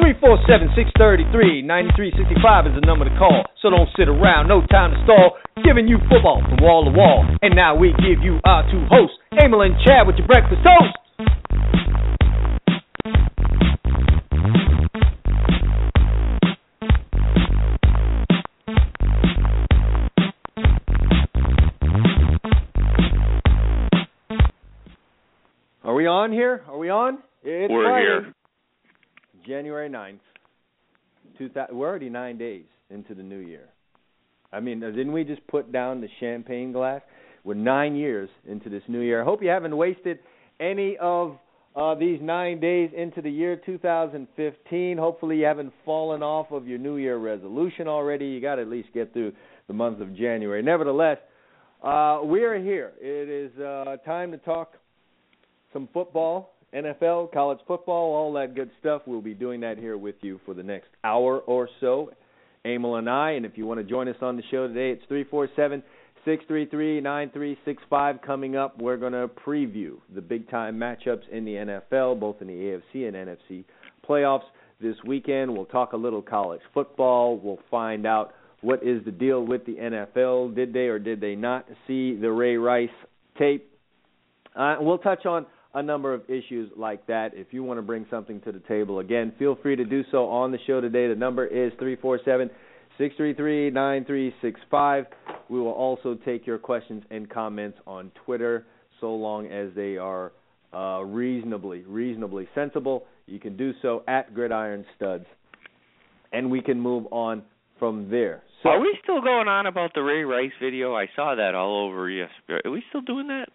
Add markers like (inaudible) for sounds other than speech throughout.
347 633 9365 is the number to call. So don't sit around, no time to stall. Giving you football from wall to wall. And now we give you our two hosts, Emil and Chad, with your breakfast toast. Are we on here? Are we on? It's We're Friday, here. January 9th. two thousand. we're already nine days into the new year. I mean, didn't we just put down the champagne glass? We're nine years into this new year. I hope you haven't wasted any of uh, these nine days into the year 2015. Hopefully, you haven't fallen off of your New Year resolution already. You got to at least get through the month of January. Nevertheless, uh, we are here. It is uh, time to talk some football, NFL, college football, all that good stuff. We'll be doing that here with you for the next hour or so. Emil and I, and if you want to join us on the show today, it's three four seven six three three nine three six five. Coming up, we're going to preview the big time matchups in the NFL, both in the AFC and NFC playoffs this weekend. We'll talk a little college football. We'll find out what is the deal with the NFL. Did they or did they not see the Ray Rice tape? Uh, we'll touch on a number of issues like that. If you want to bring something to the table, again, feel free to do so on the show today. The number is three four seven six three three nine three six five. We will also take your questions and comments on Twitter, so long as they are uh, reasonably reasonably sensible. You can do so at Gridiron Studs, and we can move on from there. So Are we still going on about the Ray Rice video? I saw that all over yesterday. Are we still doing that?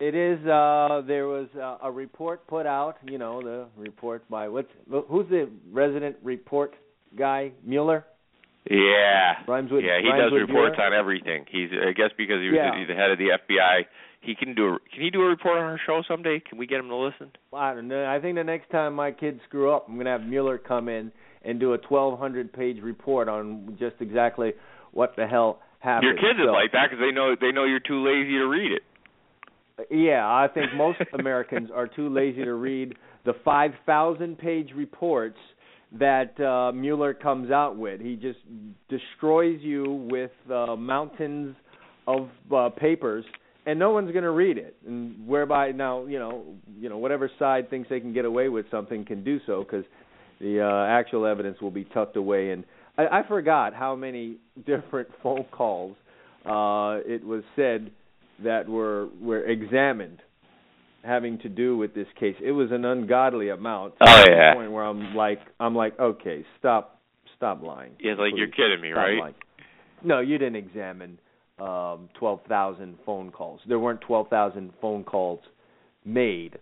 It is. Uh, there was uh, a report put out. You know, the report by what's who's the resident report guy? Mueller. Yeah. Rhymes with yeah, he does reports Bueller? on everything. He's I guess because he was Yeah. he's the head of the FBI. He can do a, can he do a report on our show someday? Can we get him to listen? Well, I don't know. I think the next time my kids screw up, I'm gonna have Mueller come in and do a 1,200 page report on just exactly what the hell happened. Your kids So, would like that because they know they know you're too lazy to read it. Yeah, I think most (laughs) Americans are too lazy to read the 5,000 page reports that uh, Mueller comes out with. He just destroys you with uh, mountains of uh, papers, and no one's going to read it. And whereby now, you know, you know, whatever side thinks they can get away with something can do so because the uh, actual evidence will be tucked away. And I, I forgot how many (laughs) different phone calls uh, it was said that were were examined having to do with this case. It was an ungodly amount. Oh, to yeah. the point where I'm like I'm like, okay, stop stop lying. Yeah, like you're kidding me, stop right? lying. No, you didn't examine um twelve thousand phone calls. There weren't twelve thousand phone calls made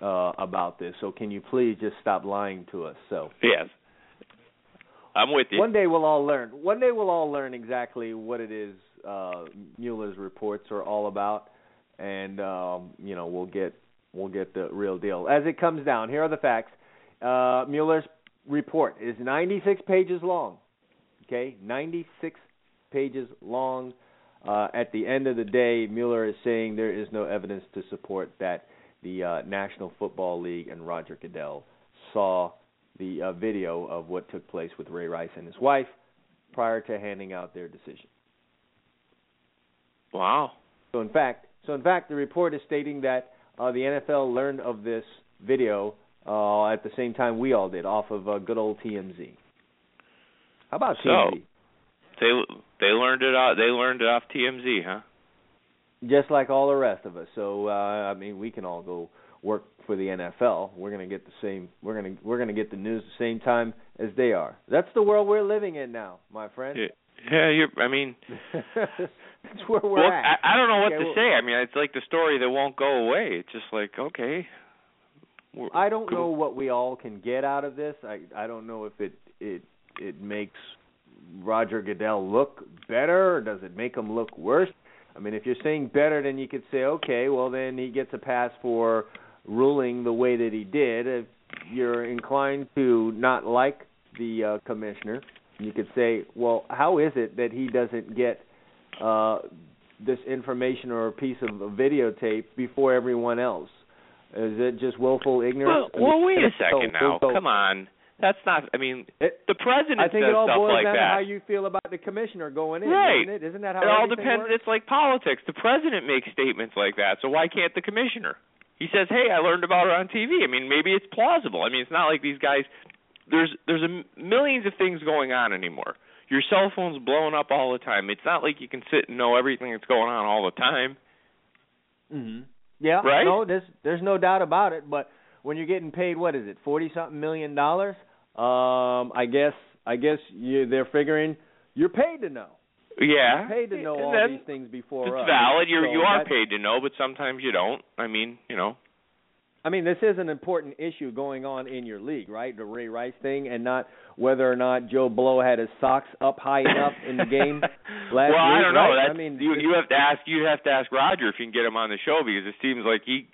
uh about this. So can you please just stop lying to us? So Yes. I'm with you. one day we'll all learn. One day we'll all learn exactly what it is uh Mueller's reports are all about and um you know, we'll get we'll get the real deal. As it comes down, here are the facts. Uh Mueller's report is 96 pages long. Okay? 96 pages long. Uh at the end of the day, Mueller is saying there is no evidence to support that the uh National Football League and Roger Goodell saw the uh, video of what took place with Ray Rice and his wife prior to handing out their decision. Wow. So in fact, so in fact, the report is stating that uh, the NFL learned of this video uh, at the same time we all did, off of uh, good old TMZ. How about So, TMZ? They they learned it out. They learned it off TMZ, huh? Just like all the rest of us. So uh, I mean, we can all go work for the NFL. We're gonna get the same. We're gonna we're gonna get the news the same time as they are. That's the world we're living in now, my friend. Yeah, yeah you're. I mean, (laughs) That's where we're well, at. I, I don't know what Okay, to well- say. I mean, it's like the story that won't go away. It's just like okay. I don't go- know what we all can get out of this. I I don't know if it it it makes Roger Goodell look better or does it make him look worse? I mean, if you're saying better, then you could say, okay, well then he gets a pass for ruling the way that he did. If you're inclined to not like the uh, commissioner, you could say, well, how is it that he doesn't get uh, this information or a piece of a videotape before everyone else? Is it just willful ignorance? Well, well wait a (laughs) second now. Come on. That's not. I mean, it, the president I think says it all stuff boils like down that. to how you feel about the commissioner going in, right? Isn't, it? isn't that how it all depends? Works? It's like politics. The president makes statements like that, so why can't the commissioner? He says, "Hey, I learned about it on TV." I mean, maybe it's plausible. I mean, it's not like these guys. There's there's a millions of things going on anymore. Your cell phone's blowing up all the time. It's not like you can sit and know everything that's going on all the time. Mhm. Yeah. Right? No, there's there's no doubt about it. But when you're getting paid, what is it, forty something million dollars? Um, I guess I guess you they're figuring you're paid to know. Yeah. You're paid to know all these things before It's us. valid. You're So you are paid to know, but sometimes you don't. I mean, you know. I mean, this is an important issue going on in your league, right? The Ray Rice thing, and not whether or not Joe Blow had his socks up high enough in the game (laughs) last well, week. I don't know. right? I mean, you you have to ask you have to ask Roger if you can get him on the show because it seems like he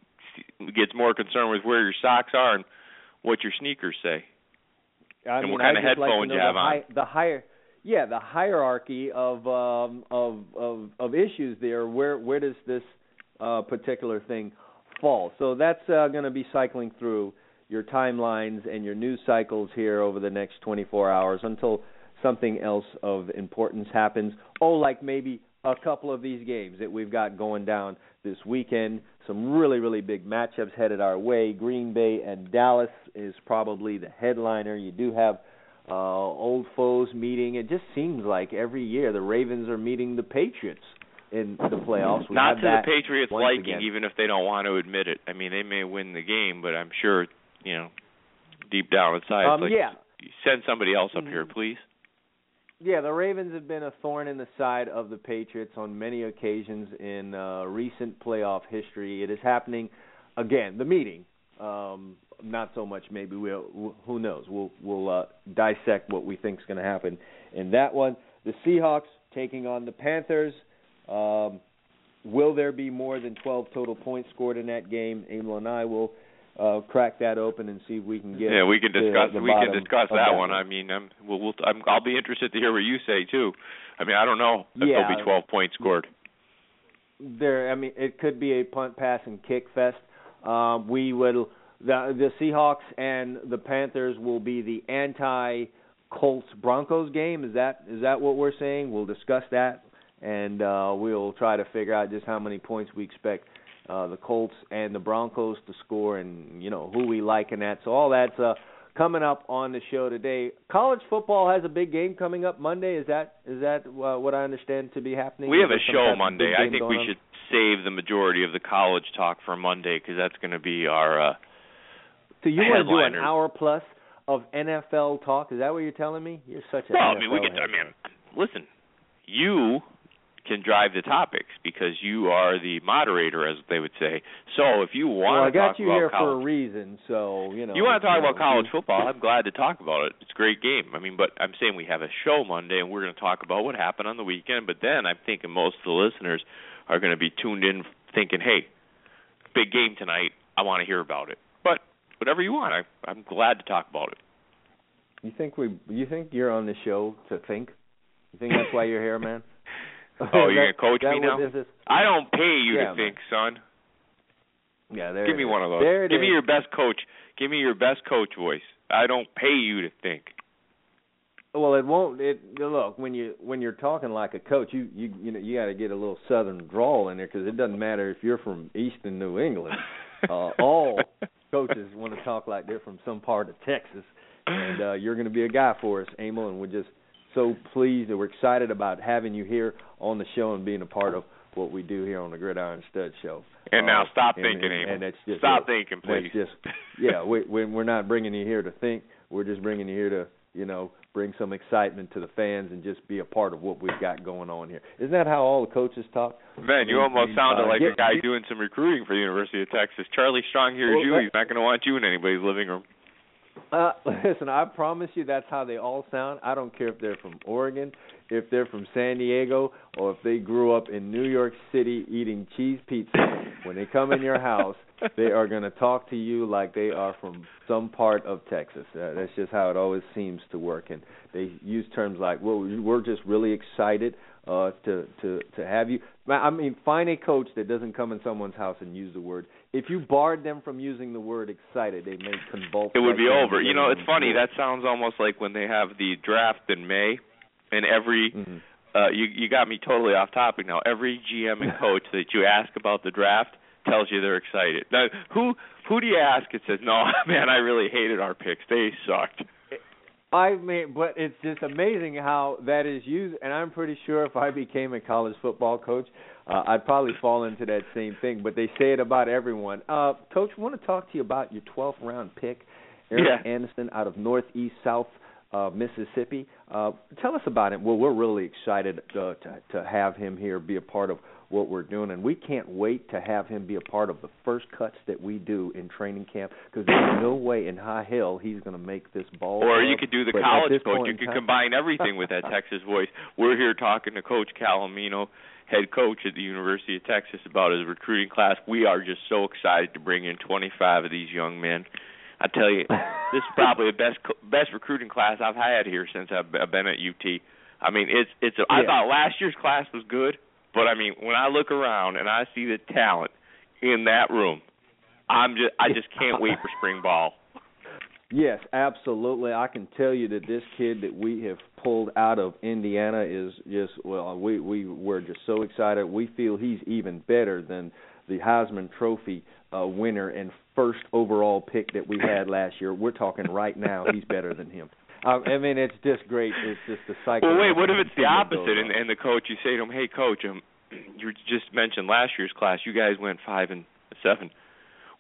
gets more concerned with where your socks are and what your sneakers say. I And mean, what kind I'd of just like headphones you have the on. The higher, yeah, the hierarchy of um, of of of issues there. Where where does this uh, particular thing fall? So that's uh, going to be cycling through your timelines and your news cycles here over the next 24 hours until something else of importance happens. Oh, like maybe a couple of these games that we've got going down this weekend. Some really, really big matchups headed our way. Green Bay and Dallas is probably the headliner. You do have uh old foes meeting. It just seems like every year the Ravens are meeting the Patriots in the playoffs. We Not to the Patriots' liking, again. even if they don't want to admit it. I mean, they may win the game, but I'm sure you know deep down inside, Um, like yeah. send somebody else up Mhm. here, please. Yeah, the Ravens have been a thorn in the side of the Patriots on many occasions in uh, recent playoff history. It is happening again. The meeting, um, not so much. Maybe we'll. Who knows? We'll we'll uh, dissect what we think is going to happen in that one. The Seahawks taking on the Panthers. Um, will there be more than 12 total points scored in that game? Emil and I will uh, crack that open and see if we can get. yeah, we can discuss. the we can discuss that, that one. I mean, I'm, we'll, we'll, I'm, I'll be interested to hear what you say too. I mean, I don't know if Yeah. there'll be 12 points scored. there I mean it could be a punt pass and kick fest. Um we will the the Seahawks and the Panthers will be the anti Colts Broncos game. Is that is that what we're saying? We'll discuss that and uh we'll try to figure out just how many points we expect uh the Colts and the Broncos to score and you know who we like in that. So all that's uh coming up on the show today. College football has a big game coming up Monday. Is that is that uh, what I understand to be happening? We have a show Monday. I think we on? should save the majority of the college talk for Monday because that's going to be our. uh So you want to do an hour plus of NFL talk? Is that what you're telling me? You're such a Well, I mean, we could. I mean, listen, you can drive the topics because you are the moderator, as they would say. So if you want well, I to talk about college, I got you here college, for a reason, so you know. you want to talk you know, about college football, I'm glad to talk about it. It's a great game. I mean, but I'm saying we have a show Monday, and we're going to talk about what happened on the weekend. But then I'm thinking most of the listeners are going to be tuned in, thinking, "Hey, big game tonight. I want to hear about it." But whatever you want, I, I'm glad to talk about it. You think we? You think you're on the show to think? You think that's why you're here, man? (laughs) (laughs) Oh, you're That- gonna coach me now? is? I don't pay you Yeah, to think, son. Yeah, there. Give me is. one of those. There it Give me is. your best coach. Give me your best coach voice. I don't pay you to think. Well, it won't. It look when you when you're talking like a coach, you you you know you got to get a little southern drawl in there because it doesn't matter if you're from Eastern New England. (laughs) uh, all coaches want to talk like they're from some part of Texas, and uh, you're going to be a guy for us, Emil, and we're just so pleased and we're excited about having you here on the show and being a part of what we do here on the Gridiron Stud Show. And now Uh, stop and, thinking, and, and that's just Stop it. thinking, please. Just yeah. We, we we're not bringing you here to think. We're just bringing you here to you know bring some excitement to the fans and just be a part of what we've got going on here. Isn't that how all the coaches talk? Man, you almost sounded like a guy doing some recruiting for the University of Texas. Charlie Strong hears Well, you. He's not going to want you in anybody's living room. Uh, (laughs) listen, I promise you that's how they all sound. I don't care if they're from Oregon, if they're from San Diego, or if they grew up in New York City eating cheese pizza. when they come in your house, they are (laughs) going to talk to you like they are from some part of Texas. Uh, that's just how it always seems to work. And they use terms like, "Well, we're just really excited uh, to to to have you." I mean, find a coach that doesn't come in someone's house and use the word. If you barred them from using the word excited, they may convulse. It would be over. You know, it's funny. That sounds almost like when they have the draft in May, and every mm-hmm. uh you you got me totally off topic now. Every GM and (laughs) coach that you ask about the draft tells you they're excited. Now, who who do you ask? It says, "No, (laughs) man, I really hated our picks. They sucked." I mean, but it's just amazing how that is used, and I'm pretty sure if I became a college football coach, uh, I'd probably fall into that same thing. But they say it about everyone. Uh, coach, I want to talk to you about your 12th round pick, Eric Yeah. Anderson out of Northeast South uh, Mississippi. Uh, tell us about him. Well, we're really excited uh, to to have him here, be a part of what we're doing, and we can't wait to have him be a part of the first cuts that we do in training camp because there's no way in high hell he's going to make this ball. Or up. you could do the But college coach. You could time- combine (laughs) everything with that Texas voice. We're here talking to Coach Calomino, head coach at the University of Texas, about his recruiting class. We are just so excited to bring in 25 of these young men. I tell you, (laughs) this is probably the best best recruiting class I've had here since I've been at UT. I mean, it's it's. A, I Yeah. thought last year's class was good, but I mean, when I look around and I see the talent in that room, I'm just I just can't wait for spring ball. Yes, absolutely. I can tell you that this kid that we have pulled out of Indiana is just well, we we we're just so excited. We feel he's even better than the Heisman Trophy uh, winner and first overall pick that we had last year. We're talking right now, he's better than him. I mean, it's just great. It's just the cycle. Well, wait. What if it's the opposite? And, and the coach, you say to him, "Hey, coach, um, (clears throat) you just mentioned last year's class. You guys went five and seven.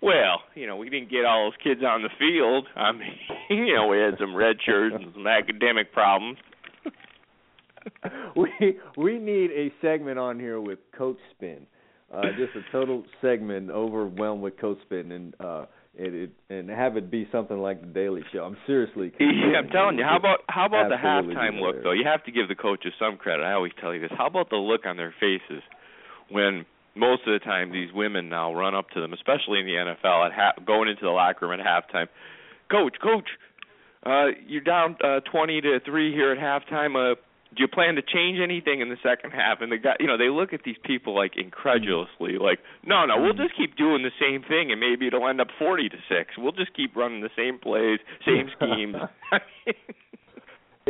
Well, you know, we didn't get all those kids on the field. I mean, (laughs) you know, we had some red shirts and some academic problems. (laughs) we we need a segment on here with Coach Spin. Uh, just a total segment overwhelmed with Coach Spin and uh it, it and have it be something like the Daily Show. I'm seriously (laughs) Yeah, I'm telling you. How about how about the halftime look though? You have to give the coaches some credit. I always tell you this. How about the look on their faces when most of the time these women now run up to them, especially in the NFL, at ha- going into the locker room at halftime. Coach, coach, uh, you're down uh, 20 to three here at halftime. Uh, do you plan to change anything in the second half? And the guy, you know, they look at these people like incredulously, like, no, no, we'll just keep doing the same thing, and maybe it'll end up 40 to six. We'll just keep running the same plays, same schemes. (laughs) (laughs)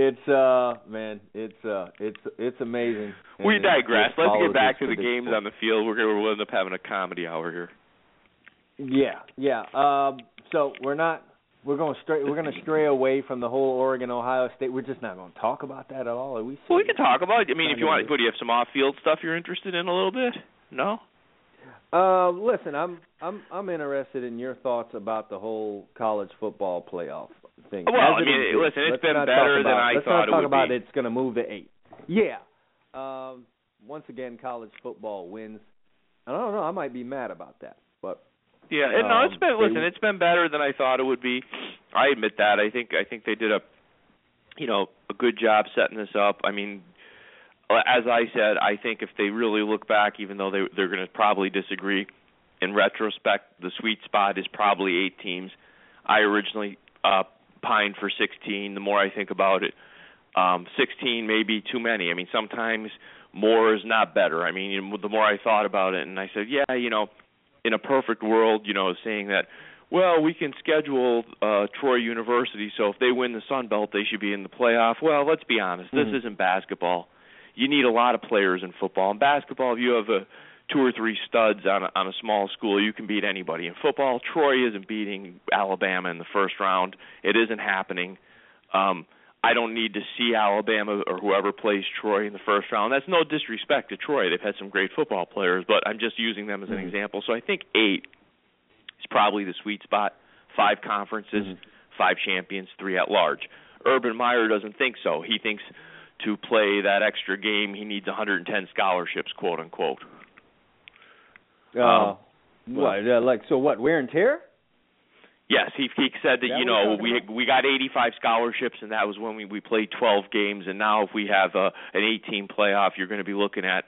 It's uh man, it's uh it's it's amazing. we And digress. Let's get back to the games on the field. We're gonna we'll end up having a comedy hour here. Yeah, yeah. Um so we're not we're going stray we're going to stray away from the whole Oregon Ohio State. We're just not going to talk about that at all. Are we Well, we can talk about it. I mean, if you want, what do you have some off-field stuff you're interested in a little bit? No. Uh, listen, I'm I'm I'm interested in your thoughts about the whole college football playoff thing. Well, As I it mean, exists. listen, it's Let's been better than I let's thought not talk would about be. it's going to move to eight. Yeah. Um, once again, college football wins. and I don't know. I might be mad about that, but Yeah, and no, Um, it's been they- listen, it's been better than I thought it would be. I admit that. I think I think they did a you know, a good job setting this up. I mean, as I said, I think if they really look back even though they they're going to probably disagree in retrospect, the sweet spot is probably 8 teams. I originally uh pined for 16. The more I think about it, um 16 may be too many. I mean, sometimes more is not better. I mean, the more I thought about it and I said, yeah, you know, in a perfect world, you know, saying that, well, we can schedule uh Troy University so if they win the Sun Belt, they should be in the playoff. Well, let's be honest, this isn't basketball. You need a lot of players in football. In basketball, if you have a two or three studs on a, on a small school, you can beat anybody. In football, Troy isn't beating Alabama in the first round. It isn't happening. Um I don't need to see Alabama or whoever plays Troy in the first round. That's no disrespect to Troy. They've had some great football players, but I'm just using them as an Mhm. example. So I think 8 is probably the sweet spot. Five conferences, Mhm. five champions, three at large. Urban Meyer doesn't think so. He thinks to play that extra game, he needs 110 scholarships, quote unquote. uh, Um, what? Uh, like so? What? Wear and tear? Yes, he he said that, That you know we we got 85 scholarships and that was when we we played 12 games and now if we have a an 18 playoff you're going to be looking at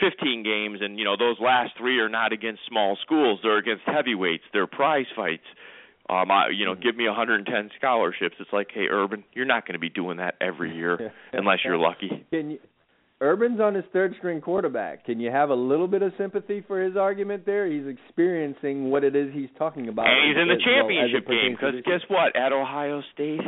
15 games and you know those last 3 are not against small schools they're against heavyweights they're prize fights. Um I, you know Mhm. give me 110 scholarships it's like hey Urban you're not going to be doing that every year (laughs) unless you're lucky. Can you, Urban's on his third string quarterback. Can you have a little bit of sympathy for his argument there? He's experiencing what it is he's talking about. and he's in the as well championship game because guess what? At Ohio State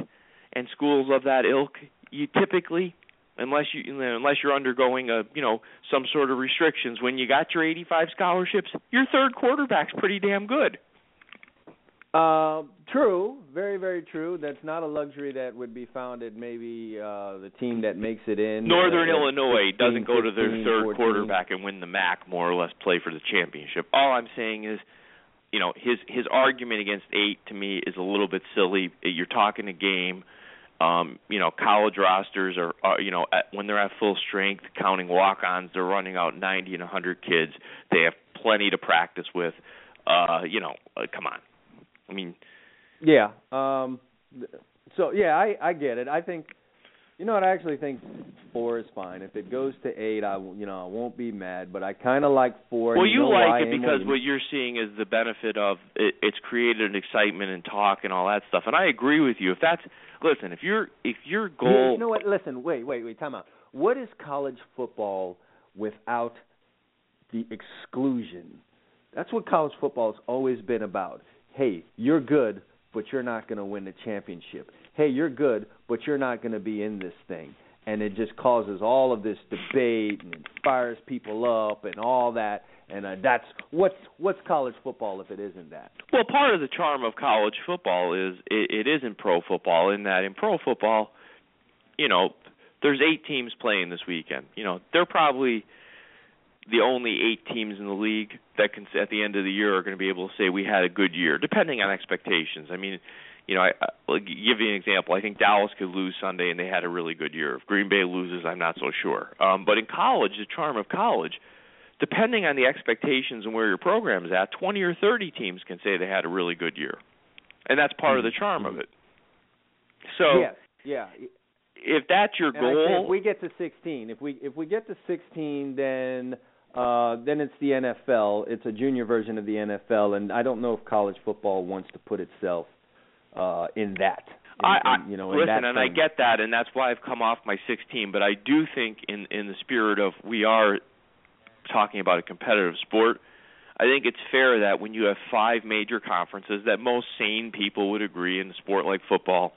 and schools of that ilk, you typically, unless you unless you're undergoing a you know some sort of restrictions, when you got your 85 scholarships, your third quarterback's pretty damn good. Uh, true, very, very true. That's not a luxury that would be found at maybe uh the team that makes it in. Northern uh, Illinois 16, doesn't go to their 15, third 14. quarterback and win the MAC, more or less play for the championship. All I'm saying is, you know, his his argument against eight to me is a little bit silly. You're talking a game. Um, you know, college rosters are, are you know, at, when they're at full strength, counting walk-ons, they're running out 90 and 100 kids. They have plenty to practice with. Uh, you know, uh, come on. I mean, Yeah. Um. So yeah, I I get it. I think, you know what? I actually think four is fine. If it goes to eight, I you know I won't be mad. But I kind of like four. Well, you, you know like it because what you're seeing is the benefit of it, it's created an excitement and talk and all that stuff. And I agree with you. If that's listen, if your if your goal you know what? Listen, wait, wait, wait. Time out. What is college football without the exclusion? That's what college football has always been about. Hey, you're good, but you're not going to win the championship. Hey, you're good, but you're not going to be in this thing. And it just causes all of this debate and fires people up and all that. And uh, that's what's what's college football if it isn't that? Well, part of the charm of college football is it, it isn't pro football in that in pro football, you know, there's eight teams playing this weekend. You know, they're probably the only eight teams in the league that can at the end of the year are going to be able to say we had a good year, depending on expectations. I mean, you know, I, I'll give you an example. I think Dallas could lose Sunday and they had a really good year. If Green Bay loses, I'm not so sure. Um, but in college, the charm of college, depending on the expectations and where your program is at, 20 or 30 teams can say they had a really good year, and that's part of the charm of it. So yes, yeah. if that's your And goal, if we get to 16, if we if we get to 16, then uh then it's the NFL. It's a junior version of the NFL, and I don't know if college football wants to put itself uh in that. In, I, I in, you know, listen, that and I get that, and that's why I've come off my 16. But I do think, in in the spirit of we are talking about a competitive sport, I think it's fair that when you have five major conferences, that most sane people would agree in a sport like football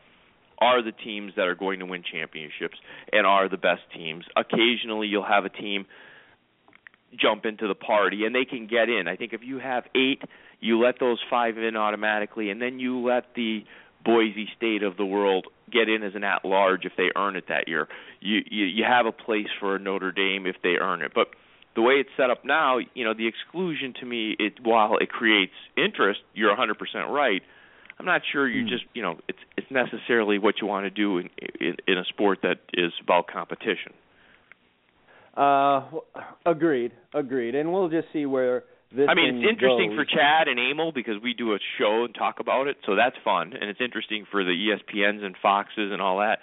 are the teams that are going to win championships and are the best teams. Occasionally, you'll have a team jump into the party and they can get in. I think if you have eight, you let those five in automatically, and then you let the Boise State of the world get in as an at large if they earn it that year. You you you have a place for Notre Dame if they earn it. But the way it's set up now, you know, the exclusion to me, it while it creates interest, you're 100% right. I'm not sure you Hmm. just, you know, it's it's necessarily what you want to do in, in in a sport that is about competition. Uh, agreed, agreed, and we'll just see where this. I mean, it's interesting goes. for Chad and Emil because we do a show and talk about it, so that's fun, and it's interesting for the ESPNs and Foxes and all that.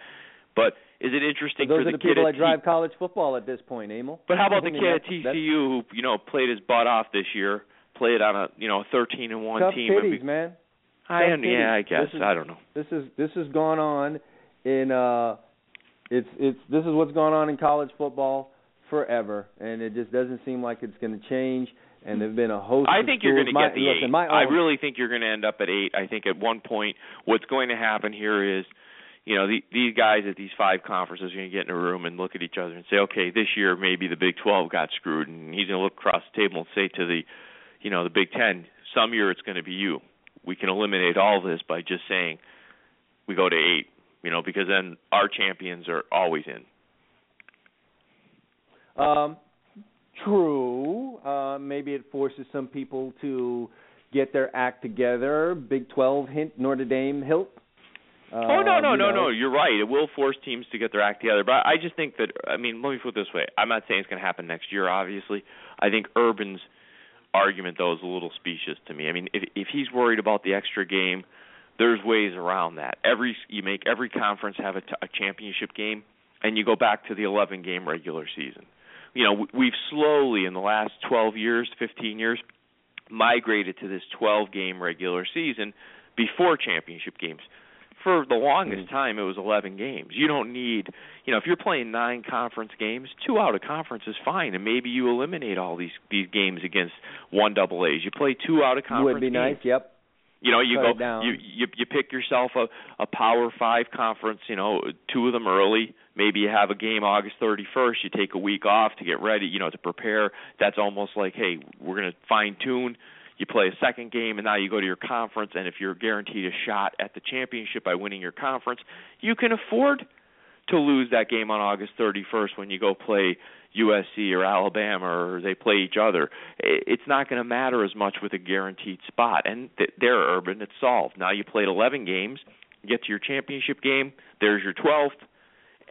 But is it interesting Those for are the, the kid people at that drive T- college football at this point, Emil. But how about I the kid at TCU who you know played his butt off this year, played on a you know 13 and one team? titties, be- man. I tough yeah, I guess is- I don't know. This is this has gone on in uh it's it's this is what's going on in college football forever and it just doesn't seem like it's going to change and there've been a host I of think you're going to get the listen, eight. My I really think you're going to end up at eight. I think at one point, what's going to happen here is, you know, the, these guys at these five conferences are going to get in a room and look at each other and say, okay, this year maybe the Big 12 got screwed, and he's going to look across the table and say to the, you know, the Big 10, some year it's going to be you. We can eliminate all this by just saying we go to eight, you know, because then our champions are always in. Um, true. Uh, maybe it forces some people to get their act together. Big 12 hint Notre Dame help. Uh, oh no no no know. no! You're right. It will force teams to get their act together. But I just think that I mean, let me put it this way. I'm not saying it's going to happen next year. Obviously, I think Urban's argument though is a little specious to me. I mean, if if he's worried about the extra game, there's ways around that. Every you make every conference have a, t- a championship game, and you go back to the 11 game regular season. You know, we've slowly in the last 12 years, 15 years, migrated to this 12 game regular season before championship games. For the longest Mm-hmm. time, it was 11 games. You don't need, you know, if you're playing nine conference games, two out of conference is fine, and maybe you eliminate all these these games against one double A's. You play two out of conference Would be games. nice. Yep. You know, you Cut go down. you you you pick yourself a a Power 5 conference, you know, two of them early. Maybe you have a game August 31st, you take a week off to get ready, you know, to prepare. That's almost like, hey, we're going to fine tune. You play a second game and now you go to your conference and if you're guaranteed a shot at the championship by winning your conference, you can afford to lose that game on August 31st when you go play USC or Alabama or they play each other. It's not going to matter as much with a guaranteed spot. And th- there, Urban, it's solved. Now you played 11 games, you get to your championship game, there's your 12th,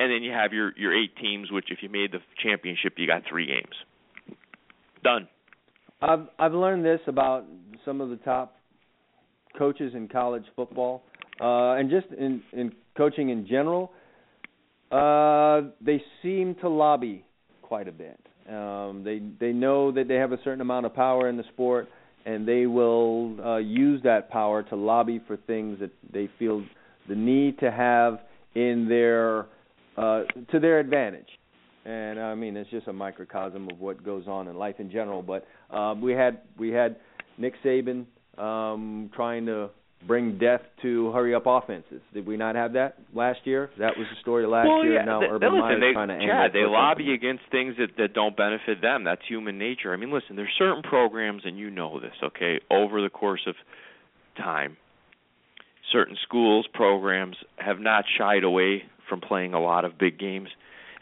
and then you have your your eight teams. Which, if you made the championship, you got three games. Done. I've I've learned this about some of the top coaches in college football, uh, and just in in coaching in general. Uh, they seem to lobby quite a bit. Um, they they know that they have a certain amount of power in the sport, and they will uh, use that power to lobby for things that they feel the need to have in their uh, to their advantage. And I mean, it's just a microcosm of what goes on in life in general. But um, we had we had Nick Saban um, trying to bring death to hurry up offenses. Did we not have that last year? That was the story last well, year. yeah. now th- Urban Meyer's they, trying to Chad, they lobby against things that that don't benefit them. That's human nature. I mean, listen, there's certain programs, and you know this, okay? Over the course of time, certain schools, programs have not shied away from playing a lot of big games.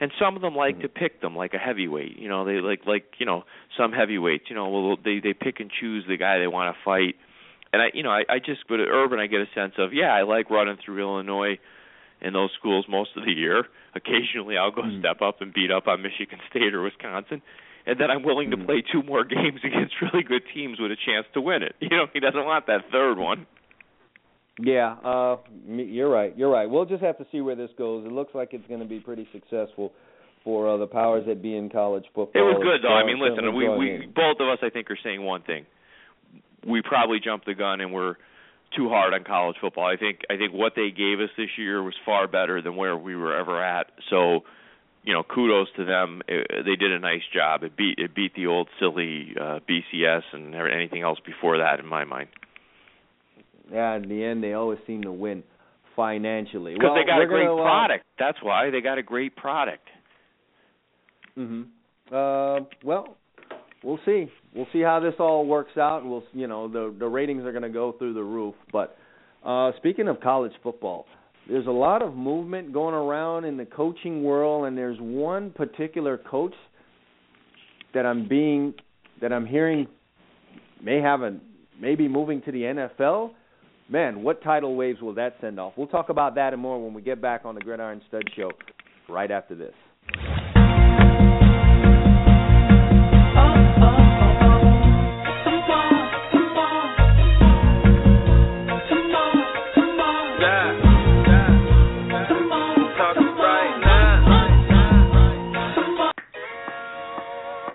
And some of them like Mhm. to pick them like a heavyweight. You know, they like like you know some heavyweights. You know, well they they pick and choose the guy they want to fight. And I you know I I just with Urban I get a sense of yeah I like running through Illinois in those schools most of the year. (laughs) Occasionally I'll go Mhm. step up and beat up on Michigan (laughs) State or Wisconsin. And then I'm willing to Mhm. play two more (laughs) games against really good teams with a chance to win it. You know, he doesn't want that third one. Yeah, uh, you're right. You're right. We'll just have to see where this goes. It looks like it's going to be pretty successful for uh, the powers that be in college football. It was good though. I mean, listen, we we in. both of us I think are saying one thing. We probably jumped the gun and we're too hard on college football. I think I think what they gave us this year was far better than where we were ever at. So, you know, kudos to them. It, they did a nice job. It beat it beat the old silly uh, BCS and anything else before that in my mind. Yeah, in the end, they always seem to win financially. Because well, they got a great gonna, uh, product. That's why they got a great product. Mhm. Uh, well, we'll see. We'll see how this all works out. We'll, you know, the the ratings are going to go through the roof. But uh, speaking of college football, there's a lot of movement going around in the coaching world, and there's one particular coach that I'm being that I'm hearing may have a maybe moving to the NFL. Man, what tidal waves will that send off? We'll talk about that and more when we get back on the Gridiron Stud Show right after this.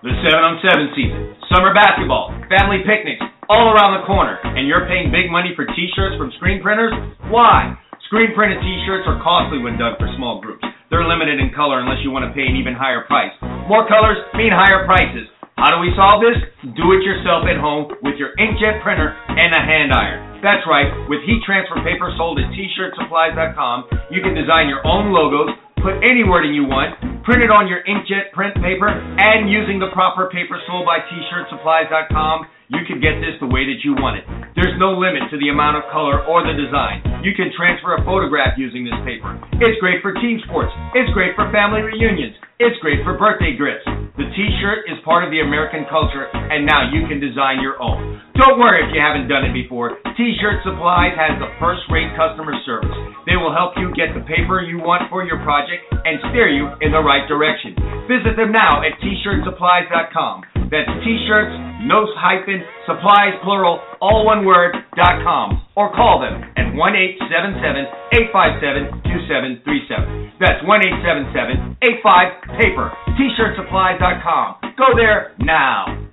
The 7 on 7 season, summer basketball, family picnics, all around the corner, and you're paying big money for t shirts from screen printers? Why? Screen printed t shirts are costly when done for small groups. They're limited in color unless you want to pay an even higher price. More colors mean higher prices. How do we solve this? Do it yourself at home with your inkjet printer and a hand iron. That's right, with heat transfer paper sold at t-shirtsupplies.com, you can design your own logos, put any wording you want, print it on your inkjet print paper, and using the proper paper sold by t-shirtsupplies.com, you can get this the way that you want it. There's no limit to the amount of color or the design. You can transfer a photograph using this paper. It's great for team sports. It's great for family reunions. It's great for birthday gifts. The t-shirt is part of the American culture, and now you can design your own. Don't worry if you haven't done it before. T-Shirt Supplies has the first-rate customer service. They will help you get the paper you want for your project and steer you in the right direction. Visit them now at t-shirtsupplies.com. That's t-shirts, no hyphen, supplies plural, all one word, dot com, or call them at 1 877 857 2737. That's 1 877 85 paper, t-shirtsupply.com. Go there now.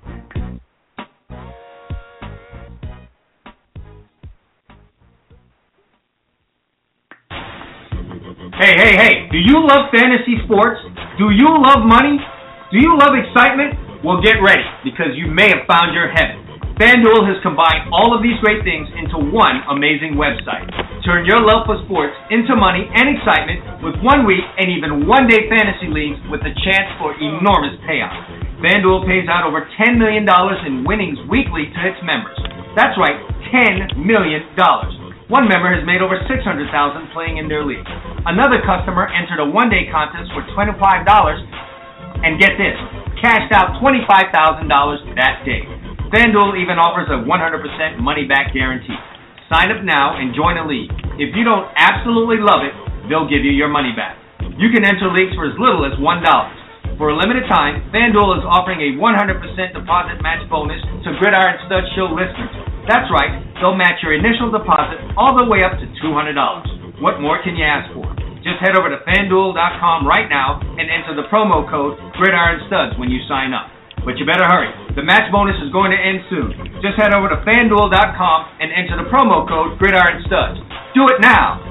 Hey, hey, hey, do you love fantasy sports? Do you love money? Do you love excitement? Well, get ready because you may have found your heaven. FanDuel has combined all of these great things into one amazing website. Turn your love for sports into money and excitement with one week and even one day fantasy leagues with a chance for enormous payouts. FanDuel pays out over $10 million in winnings weekly to its members. That's right, $10 million. One member has made over 600,000 playing in their league. Another customer entered a one-day contest for $25 and get this, cashed out $25,000 that day. FanDuel even offers a 100% money back guarantee. Sign up now and join a league. If you don't absolutely love it, they'll give you your money back. You can enter leagues for as little as $1. For a limited time, FanDuel is offering a 100% deposit match bonus to Gridiron Stud Show listeners. That's right, they'll match your initial deposit all the way up to $200. What more can you ask for? Just head over to fanduel.com right now and enter the promo code Gridiron Studs when you sign up. But you better hurry. The match bonus is going to end soon. Just head over to fanduel.com and enter the promo code Gridiron Studs. Do it now.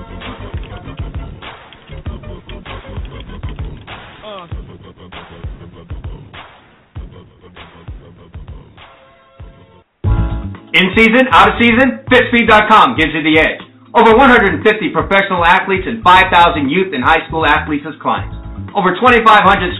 In season, out of season, FitSpeed.com gives you the edge. Over 150 professional athletes and 5,000 youth and high school athletes as clients. Over 2,500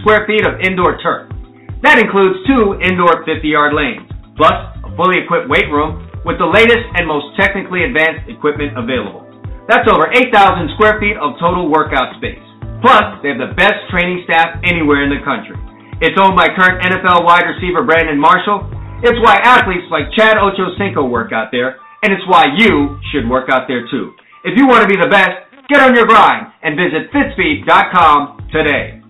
square feet of indoor turf. That includes two indoor 50-yard lanes, plus a fully equipped weight room with the latest and most technically advanced equipment available. That's over 8,000 square feet of total workout space. Plus, they have the best training staff anywhere in the country. It's owned by current NFL wide receiver Brandon Marshall it's why athletes like Chad Ochocinco work out there, and it's why you should work out there too. If you want to be the best, get on your grind and visit fitspeed.com today.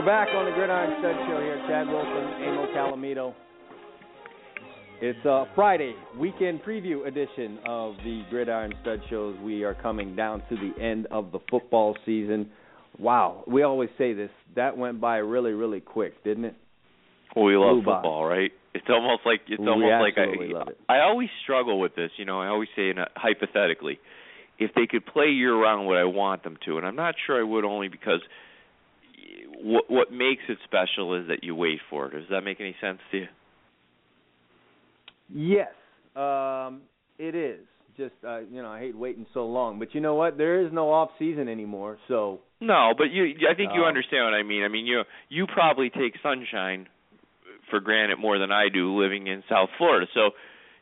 We're back on the Gridiron Stud Show here. Chad Wilson, Emil Calomino. It's uh, Friday, weekend preview edition of the Gridiron Stud Shows. We are coming down to the end of the football season. Wow, we always say this. That went by really, really quick, didn't it? Well, we love Blue football, right? It's almost like it's We almost like absolutely love it. I I always struggle with this, you know, I always say in a, hypothetically, if they could play year round would I want them to? And I'm not sure I would only because what what makes it special is that you wait for it. Does that make any sense to you? Yes, um, it is. Just uh, you know, I hate waiting so long, but you know what? There is no off season anymore, so No, but you I think you Oh. understand what I mean. I mean, you you probably take sunshine for granted more than I do living in South Florida. So,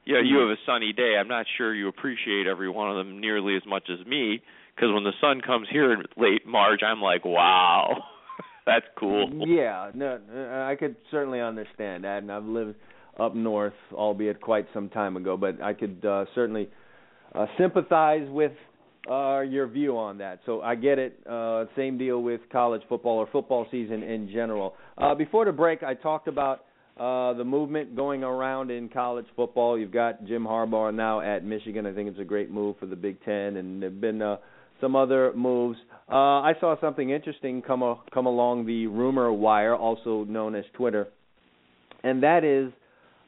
you know, you Mhm. have a sunny day. I'm not sure you appreciate every one of them nearly as much as me because when the sun comes here in late March, I'm like, "Wow. (laughs) That's cool." Yeah, no, I could certainly understand that, and I've lived up north, albeit quite some time ago, but I could uh, certainly uh, sympathize with uh, your view on that. So I get it. Uh, same deal with college football or football season in general. Uh, before the break, I talked about uh, the movement going around in college football. You've got Jim Harbaugh now at Michigan. I think it's a great move for the Big Ten, and there've been uh, some other moves. Uh, I saw something interesting come a, come along the rumor wire, also known as Twitter, and that is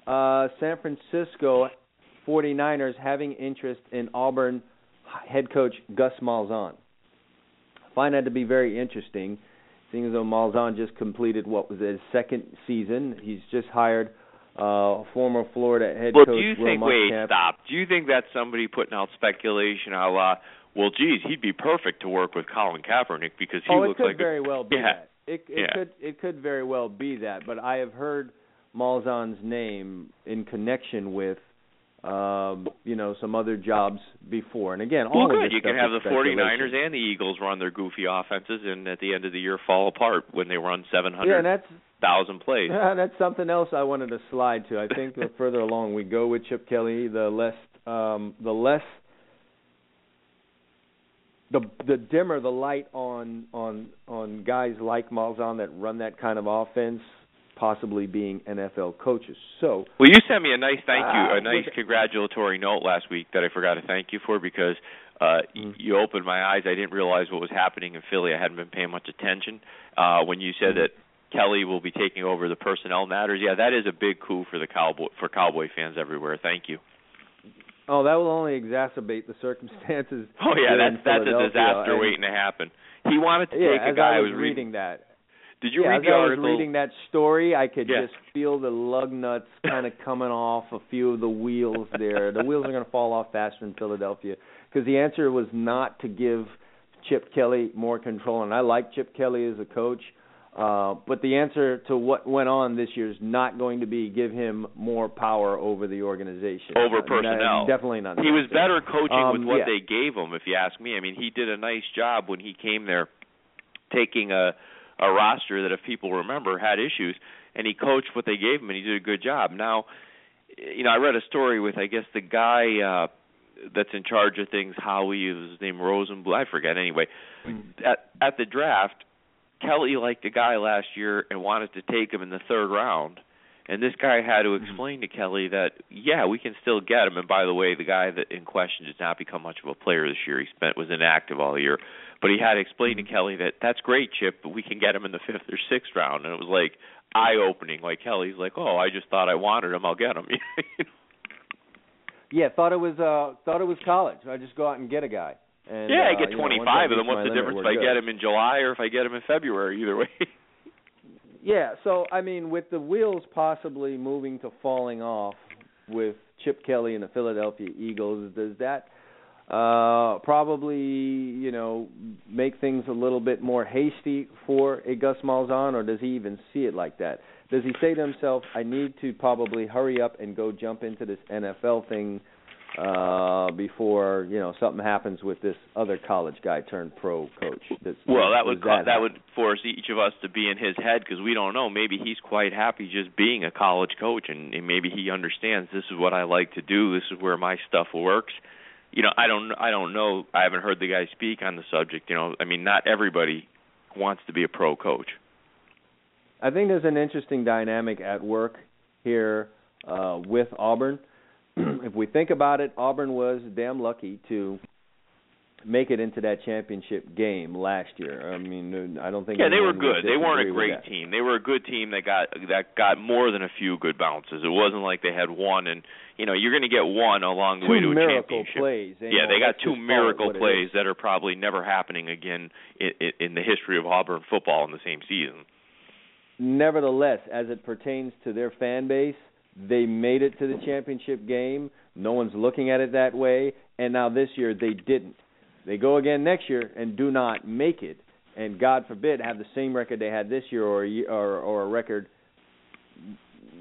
uh, San Francisco 49ers having interest in Auburn head coach Gus Malzahn. I find that to be very interesting, seeing as though Malzahn just completed what was his second season. He's just hired uh, former Florida head Well, coach do you Will think? Wait, stop. Do you think that's somebody putting out speculation? A la, well, geez, he'd be perfect to work with Colin Kaepernick because he oh, it looks could like very a, well be (laughs) yeah. that. It, it Yeah. could it could very well be that, but I have heard Malzahn's name in connection with um, you know, some other jobs before. And again, well, all good. of you can have the 49ers and the Eagles run their goofy offenses, and at the end of the year fall apart when they run seven Yeah, and that's thousand plays. (laughs) that's something else I wanted to slide to. I think the further along we go with Chip Kelly, the less um, the less the the dimmer the light on on on guys like Malzahn that run that kind of offense, possibly being NFL coaches. So Well, you sent me a nice thank you, Ah, a nice congratulatory note last week that I forgot to thank you for because uh Mm. you opened my eyes. I didn't realize what was happening in Philly. I hadn't been paying much attention. Uh when you said Mm. that Kelly will be taking over the personnel matters. Yeah, that is a big coup for the cowboy for cowboy fans everywhere. Thank you. Oh, that will only exacerbate the circumstances. (laughs) Oh yeah, that's that's a disaster And- waiting to happen. He wanted to Yeah, take a guy I who was was reading that. Did you yeah, read as the I was reading that story, I could Yeah. just feel the lug nuts (laughs) kind of coming off a few of the wheels there. The wheels are going to fall off faster in Philadelphia because the answer was not to give Chip Kelly more control, and I like Chip Kelly as a coach. Uh, but the answer to what went on this year is not going to be give him more power over the organization. over personnel. definitely not. He was better coaching Um, with what yeah. they gave him, if you ask me. I mean, he did a nice job when he came there, taking a a roster that, if people remember, had issues, and he coached what they gave him, and he did a good job. Now, you know, I read a story with I guess the guy uh that's in charge of things. Howie is his name Rosenblum. I forget anyway. At at the draft, Kelly liked a guy last year and wanted to take him in the third round. And this guy had to explain to Kelly that yeah, we can still get him. And by the way, the guy that in question did not become much of a player this year. He spent was inactive all year. But he had to explain to Kelly that that's great, Chip, but we can get him in the fifth or sixth round. And it was like eye opening. Like Kelly's like, oh, I just thought I wanted him. I'll get him. (laughs) Yeah, thought it was uh thought it was college. I just go out and get a guy. And, yeah, I uh, get you know, 25 once of them. What's the difference if I good. get him in July or if I get him in February? Either way. (laughs) Yeah, so I mean, with the wheels possibly moving to falling off with Chip Kelly and the Philadelphia Eagles, does that uh probably you know make things a little bit more hasty for a Gus Malzahn, or does he even see it like that? Does he say to himself, "I need to probably hurry up and go jump into this NFL thing uh before you know something happens with this other college guy turned pro coach?" Does, Well, that would that, happen? would force each of us to be in his head because we don't know. Maybe he's quite happy just being a college coach, and, and maybe he understands this is what I like to do. This is where my stuff works. You know, I don't I don't know. I haven't heard the guy speak on the subject. You know, I mean, not everybody wants to be a pro coach. I think there's an interesting dynamic at work here uh, with Auburn. (clears throat) if we think about it, Auburn was damn lucky to make it into that championship game last year. I mean, I don't think Yeah, they were good. They weren't a great team. They were a good team that got that got more than a few good bounces. It wasn't like they had one and you know, you're going to get one along the Two way to a miracle championship. plays. yeah, they got two just call it miracle plays that are probably never happening again in, in, in the history of Auburn football in the same season. Nevertheless, as it pertains to their fan base, they made it to the championship game. No one's looking at it that way, and now this year they didn't. They go again next year and do not make it, and God forbid have the same record they had this year, or a, ye- or or a record,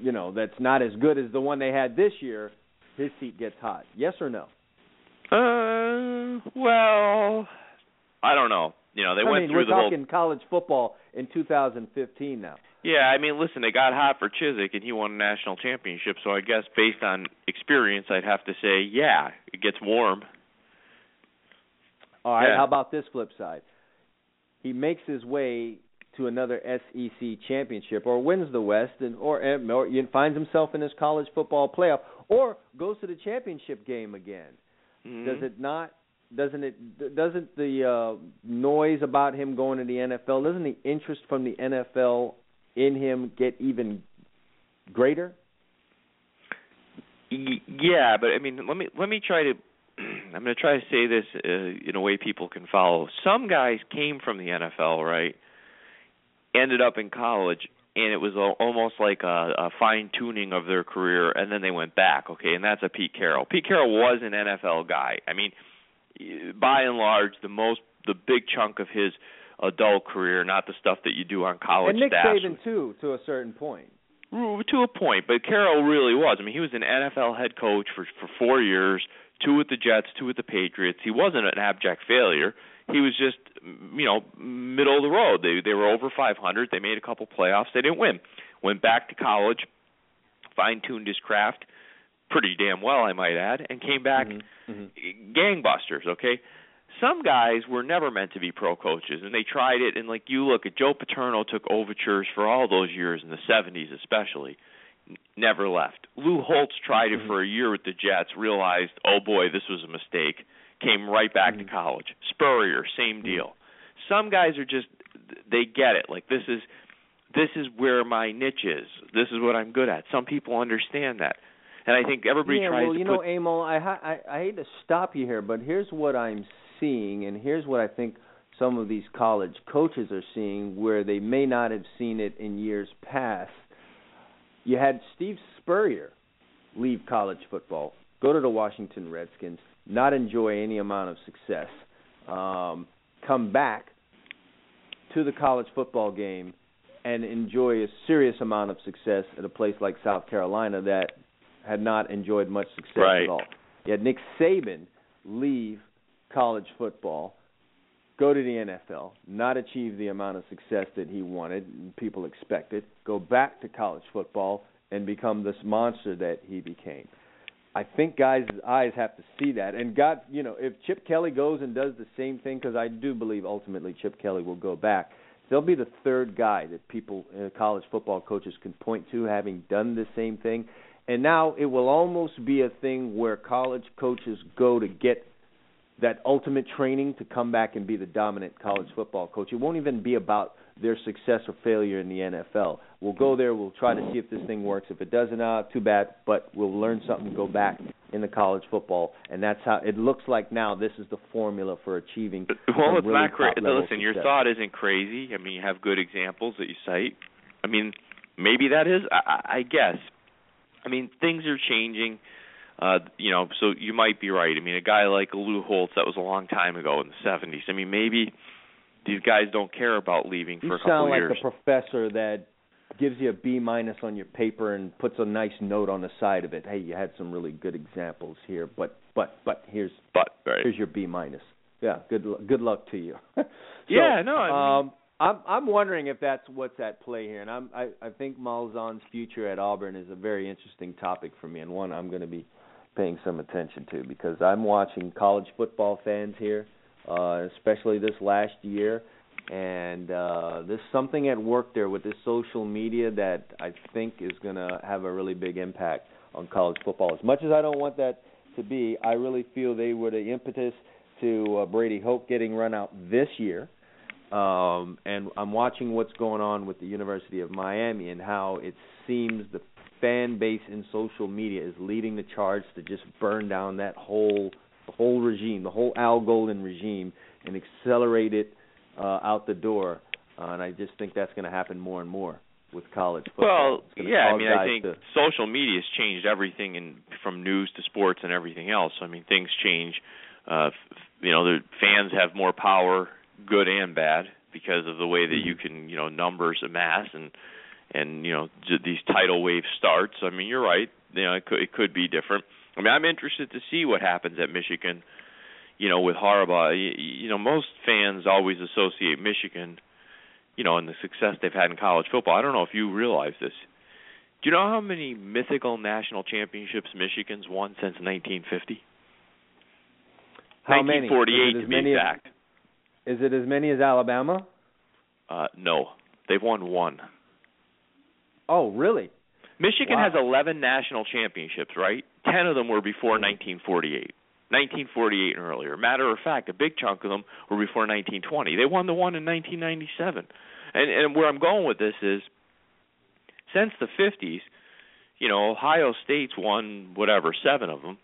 you know, that's not as good as the one they had this year. His seat gets hot. Yes or no? Uh, well, I don't know. You know, they I went mean, through we're the whole talking college football in 2015 now. Yeah, I mean, listen, they got hot for Chizik, and he won a national championship. So I guess based on experience, I'd have to say, yeah, it gets warm. All right. Yeah. How about this flip side? He makes his way to another SEC championship, or wins the West, and or, or finds himself in his college football playoff, or goes to the championship game again. Mhm. Does it not? Doesn't it? Doesn't the uh, noise about him going to the NFL? Doesn't the interest from the NFL in him get even greater? Yeah, but I mean, let me let me try to. (clears throat) I'm going to try to say this uh, in a way people can follow. Some guys came from the NFL, right? Ended up in college, and it was al- almost like a, a fine tuning of their career, and then they went back. Okay, and that's a Pete Carroll. Pete Carroll was an NFL guy. I mean, by and large, the most, the big chunk of his adult career, not the stuff that you do on college and Nick staffs. Saban too, to a certain point. to a point, but Carroll really was. I mean, he was an NFL head coach for for four years, two with the Jets, two with the Patriots. He wasn't an abject failure. He was just, you know, middle of the road. They they were over 500. They made a couple playoffs. They didn't win. Went back to college, fine tuned his craft, pretty damn well, I might add, and came back Mm-hmm. Mm-hmm. gangbusters. Okay, some guys were never meant to be pro coaches, and they tried it. And like you look at Joe Paterno, took overtures for all those years in the '70s, especially, never left. Lou Holtz tried it Mhm. for a year with the Jets, realized, oh boy, this was a mistake, came right back to college. Spurrier, same deal. Some guys are just they get it. Like this is this is where my niche is. This is what I'm good at. Some people understand that. And I think everybody yeah, tries well, to you know, Emil, I, ha- I I hate to stop you here, but here's what I'm seeing, and here's what I think some of these college coaches are seeing, where they may not have seen it in years past. You had Steve Spurrier leave college football, go to the Washington Redskins, not enjoy any amount of success, um, come back to the college football game and enjoy a serious amount of success at a place like South Carolina that had not enjoyed much success Right. at all. You had Nick Saban leave college football, go to the NFL, not achieve the amount of success that he wanted and people expected, go back to college football and become this monster that he became. I think guys' eyes have to see that. And God, you know, if Chip Kelly goes and does the same thing, because I do believe ultimately Chip Kelly will go back, they'll be the third guy that people, uh, college football coaches, can point to having done the same thing. And now it will almost be a thing where college coaches go to get that ultimate training to come back and be the dominant college football coach. It won't even be about their success or failure in the NFL. We'll go there, we'll try to see if this thing works. If it doesn't, uh, too bad, but we'll learn something, go back in the college football, and that's how it looks like now. This is the formula for achieving. Well, it's really not crazy. Listen, your thought isn't crazy. I mean, you have good examples that you cite. I mean, maybe that is. I, I I guess. I mean, things are changing. Uh, you know, so you might be right. I mean, a guy like Lou Holtz, that was a long time ago in the '70s. I mean, maybe these guys don't care about leaving for You a couple sound like years. the professor that gives you a B minus on your paper and puts a nice note on the side of it. Hey, you had some really good examples here, but but but here's but right. here's your B minus. Yeah, good good luck to you. (laughs) so, Yeah, no, I mean- um, I'm I'm wondering if that's what's at play here, and I'm I I think Malzahn's future at Auburn is a very interesting topic for me, and one I'm going to be paying some attention to because I'm watching college football fans here, uh, especially this last year, and uh, there's something at work there with this social media that I think is going to have a really big impact on college football. As much as I don't want that to be, I really feel they were the impetus to uh, Brady Hoke getting run out this year. Um, and I'm watching what's going on with the University of Miami and how it seems the fan base in social media is leading the charge to just burn down that whole the whole regime, the whole Al Golden regime, and accelerate it uh, out the door. Uh, and I just think that's going to happen more and more with college football. Well, yeah, I mean, I think to, social media has changed everything, and from news to sports and everything else. I mean, things change. Uh, f- you know, the fans have more power, good and bad, because of the way that you can, you know, numbers amass and and you know j- these tidal wave starts. I mean, you're right. You know, it could it could be different. I mean, I'm interested to see what happens at Michigan. You know, with Harbaugh, you, you know, most fans always associate Michigan you know, and the success they've had in college football. I don't know if you realize this. Do you know how many mythical national championships Michigan's won since 1950? how many? Is 1948 it to be many as- Is it as many as Alabama? Uh, no, they've won one. Oh, really? Michigan Wow. has 11 national championships, right? 10 of them were before 1948. 1948 and earlier. Matter of fact, a big chunk of them were before 1920. They won the one in 1997. And and where I'm going with this is since the 50s, you know, Ohio State's won whatever, 7 of them.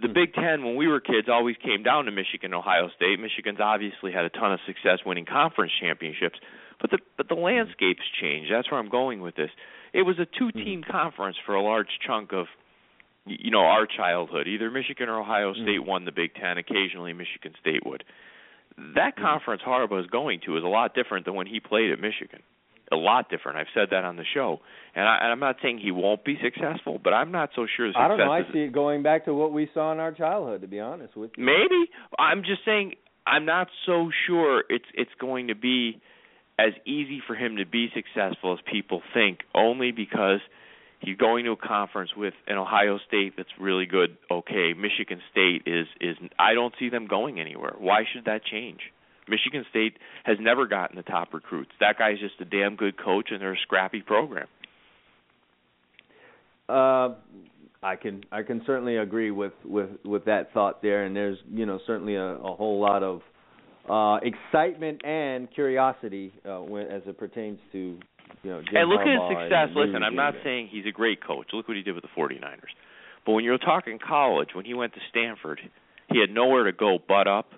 The Hmm. Big 10 when we were kids always came down to Michigan, Ohio State. Michigan's obviously had a ton of success winning conference championships, but the but the landscape's changed. That's where I'm going with this. It was a two-team mm-hmm. conference for a large chunk of you know our childhood. Either Michigan or Ohio mm-hmm. State won the Big Ten. Occasionally, Michigan State would. That mm-hmm. conference Harbaugh is going to is a lot different than when he played at Michigan. a lot different. I've said that on the show, and, I, and I'm not saying he won't be successful, but I'm not so sure. I don't know. I see it going back to what we saw in our childhood. To be honest with you, maybe I'm just saying I'm not so sure it's it's going to be as easy for him to be successful as people think, only because he's going to a conference with an Ohio State that's really good. Okay, Michigan State is is I don't see them going anywhere. Why should that change? Michigan State has never gotten the top recruits. That guy's just a damn good coach, and they're a scrappy program. Uh, I can I can certainly agree with with with that thought there, and there's you know certainly a, a whole lot of uh excitement and curiosity uh, when, as it pertains to you know Jim and look Harbaugh at his success. Listen, I'm not saying he's a great coach. Look what he did with the 49ers. But when you're talking college, when he went to Stanford, he had nowhere to go but up,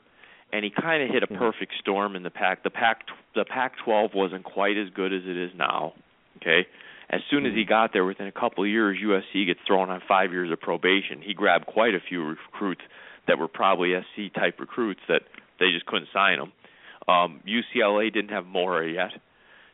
and he kind of hit a perfect storm in the pack. The pack the Pac-12 wasn't quite as good as it is now. Okay, as soon as he Mhm. got there, within a couple of years, USC gets thrown on five years of probation. He grabbed quite a few recruits that were probably SC type recruits that they just couldn't sign them. Um, UCLA didn't have Mora yet.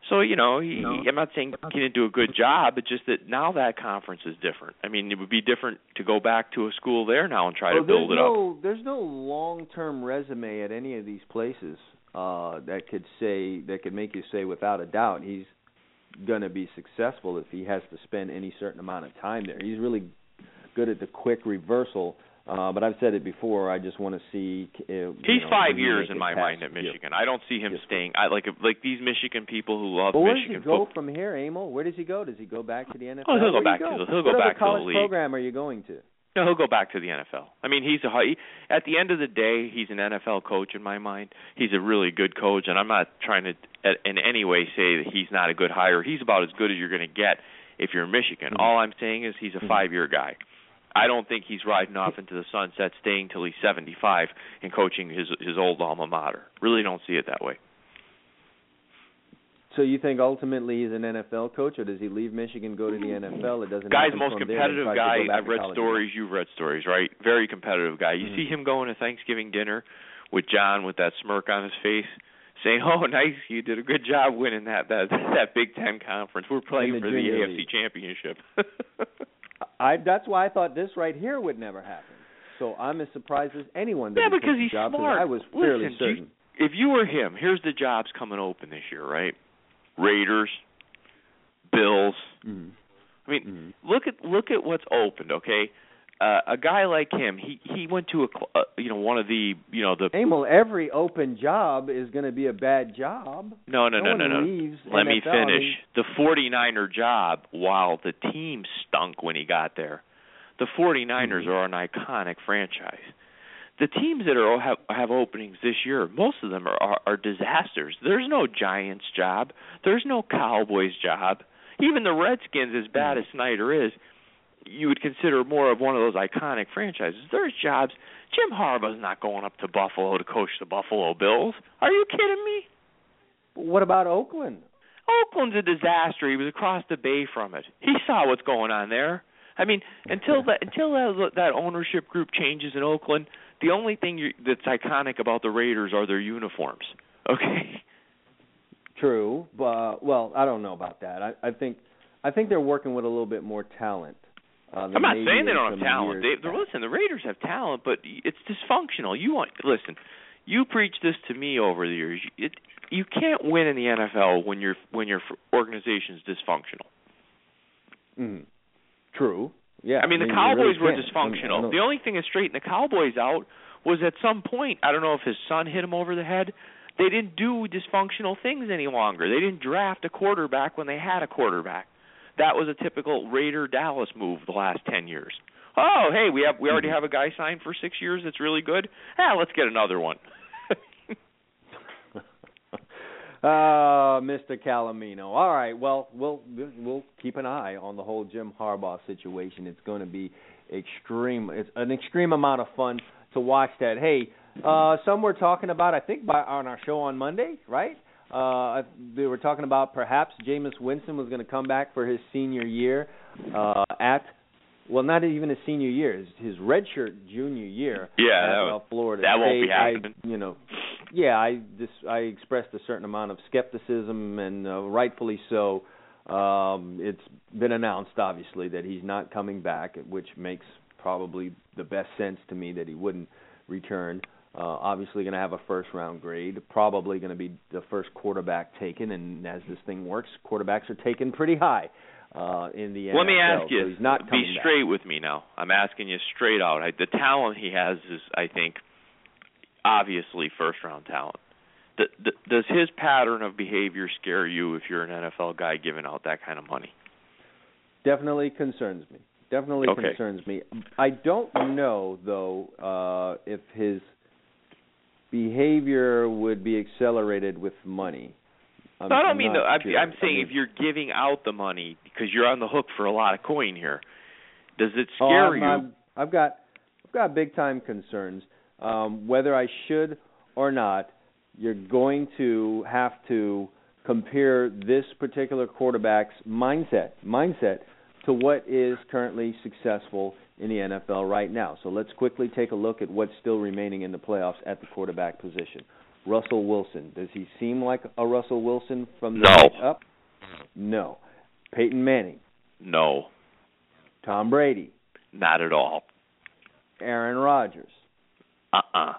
So you know, he, No. I'm not saying he didn't do a good job. It's just that now that conference is different. I mean, it would be different to go back to a school there now and try well, to build it up. no, There's no long-term resume at any of these places uh, that could say that could make you say without a doubt he's going to be successful if he has to spend any certain amount of time there. He's really good at the quick reversal. Uh, but I've said it before. I just want to see. Uh, He's know, five years in my mind at. Michigan. I don't see him Yes. staying. I like like these Michigan people who love But where does Michigan he go football. from here, Emil? Where does he go? Does he go back to the NFL? Oh, he'll go Where back you to go? the- he'll what go back to the league. program are you going to? No, he'll go back to the NFL. I mean, he's a he, at the end of the day, he's an NFL coach in my mind. He's a really good coach, and I'm not trying to in any way say that he's not a good hire. He's about as good as you're going to get if you're in Michigan. Mhm. All I'm saying is he's a Mhm. five-year guy. I don't think he's riding off into the sunset, staying till he's 75 and coaching his his old alma mater. Really don't see it that way. So you think ultimately he's an NFL coach, or does he leave Michigan, go to the NFL? It doesn't. Guy's most from there, competitive guy. I've read stories. You've read stories, right? Very competitive guy. You Mhm. see him going to Thanksgiving dinner with John with that smirk on his face, saying, "Oh, nice, you did a good job winning that that that Big Ten conference. We're playing for the AFC league." championship." (laughs) I that's why I thought this right here would never happen. So I'm as surprised as anyone. That Yeah, because he's job, smart. I was fairly Listen, do you- certain. if you were him, here's the jobs coming open this year, right? Raiders, Bills. Mhm. I mean, Mhm. look at look at what's opened. Okay, uh, a guy like him, he he went to a cl- uh, you know one of the you know the Emil, every open job is going to be a bad job. no no no one no no. Let me NFL, finish. the 49er job, while the team stunk when he got there, the 49ers Mhm. are an iconic franchise. The teams that are have have openings this year, most of them are, are are disasters. There's no Giants job. There's no Cowboys job. Even the Redskins, as bad Mhm. as Snyder is, you would consider more of one of those iconic franchises. There's jobs. Jim Harbaugh's not going up to Buffalo to coach the Buffalo Bills. Are you kidding me? What about Oakland? Oakland's a disaster. He was across the bay from it. He saw what's going on there. I mean, until that until that, that ownership group changes in Oakland, the only thing you, that's iconic about the Raiders are their uniforms. (laughs) Okay. True, but well, I don't know about that. I, I think I think they're working with a little bit more talent. Uh, I'm not saying they don't have talent. They, years they're, past. listen, the Raiders have talent, but it's dysfunctional. You want listen. You preach this to me over the years. It, you can't win in the NFL when your when your organization's dysfunctional. Mhm. True. Yeah. I mean, the Cowboys really were can't. I dysfunctional. don't- The only thing that straightened the Cowboys out was at some point, I don't know if his son hit him over the head, they didn't do dysfunctional things any longer. They didn't draft a quarterback when they had a quarterback. That was a typical Raider Dallas move the last 10 years. Oh, hey, we have we already Mm-hmm. have a guy signed for 6 years that's really good. Ah, let's get another one. (laughs) Uh, Mr. Calomino. All right. Well, we'll we'll keep an eye on the whole Jim Harbaugh situation. It's going to be extreme. It's an extreme amount of fun to watch that. Hey, uh, some were talking about. I think by on our show on Monday, right? Uh, they were talking about perhaps Jameis Winston was going to come back for his senior year uh, at. Well, not even his senior year, his, his redshirt junior year Yeah, at that uh, Florida that won't be happening. I, you know, yeah, I just I expressed a certain amount of skepticism, and uh, rightfully so. Um, it's been announced, obviously, that he's not coming back, which makes probably the best sense to me that he wouldn't return. Uh, obviously, going to have a first round grade. Probably going to be the first quarterback taken, and as this thing works, quarterbacks are taken pretty high uh, in the NFL. Let me ask you. So he's not be straight back. with me now. I'm asking you straight out. I, the talent he has is, I think, obviously first round talent. Does his pattern of behavior scare you if you're an NFL guy giving out that kind of money? Definitely concerns me. Definitely Okay. concerns me. I don't know though uh, if his behavior would be accelerated with money. I'm, No, I don't I'm mean the, I'm, sure. I'm I saying mean- if you're giving out the money because you're on the hook for a lot of coin here, does it Oh, scare I'm, you? I'm, I've got I've got big time concerns. Um, whether I should or not, you're going to have to compare this particular quarterback's mindset mindset to what is currently successful in the NFL right now. So let's quickly take a look at what's still remaining in the playoffs at the quarterback position. Russell Wilson. Does he seem like a Russell Wilson from the No. up? No. Peyton Manning, no, Tom Brady, not at all. Aaron Rodgers, Uh-uh.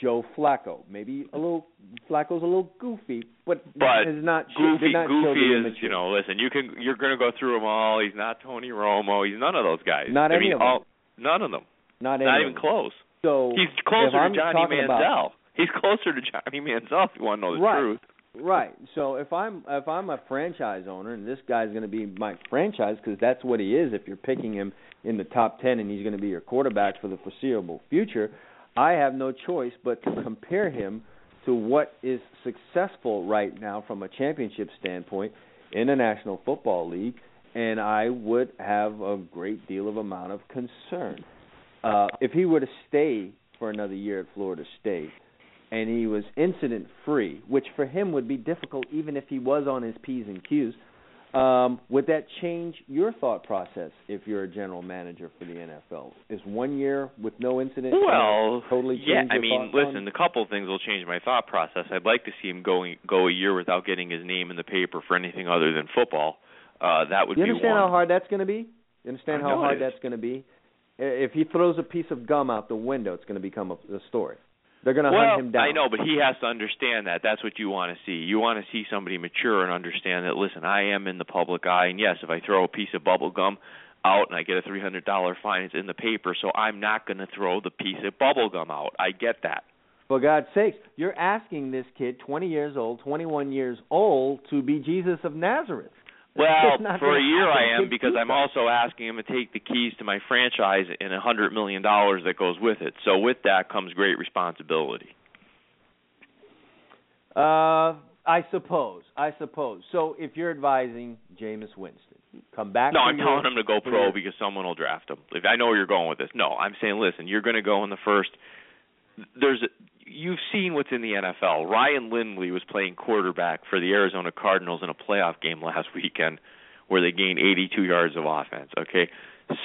Joe Flacco. Maybe a little Flacco's a little goofy, but, But has not Goofy, not Goofy is, immaturity. you know, listen, you can, you're going to go through them all. He's not Tony Romo. He's none of those guys. Not I any mean, of them. all, none of them. not, Not even them. close. So He's closer to Johnny Manziel. about- He's closer to (laughs) Johnny Manziel if you want to know the Right. truth. Right. So if I'm if I'm a franchise owner and this guy's going to be my franchise because that's what he is. If you're picking him in the top ten and he's going to be your quarterback for the foreseeable future, I have no choice but to compare him to what is successful right now from a championship standpoint in the National Football League, and I would have a great deal of amount of concern. Uh, if he were to stay for another year at Florida State, and he was incident free, which for him would be difficult even if he was on his P's and Q's. Um, would that change your thought process if you're a general manager for the NFL? Is one year with no incident Well, totally change yeah. I mean, thoughts on listen, a couple of things will change my thought process. I'd like to see him going go a year without getting his name in the paper for anything other than football. Uh, that would You understand how hard that's going to be? You understand how hard that's going to be? If he throws a piece of gum out the window, it's going to become a, a story. They're going to well, hunt him down. I know, but he has to understand that. That's what you want to see. You want to see somebody mature and understand that. Listen, I am in the public eye, and yes, if I throw a piece of bubble gum out and I get a three hundred dollar fine, it's in the paper. So I'm not going to throw the piece of bubble gum out. I get that. For God's sakes, you're asking this kid, 20 years old, 21 years old, to be Jesus of Nazareth. Well, for a year. I am because I'm also asking him to take the keys to my franchise and a hundred million dollars that goes with it. So with that comes great responsibility. Uh, I suppose. I suppose. So if you're advising Jameis Winston, come back. No, I'm your- telling him to go pro because someone will draft him. If I know where you're going with this. No, I'm saying listen, you're going to go in the first. There's you've seen what's in the NFL. Ryan Lindley was playing quarterback for the Arizona Cardinals in a playoff game last (laughs) weekend where they gained 82 yards of offense. Okay,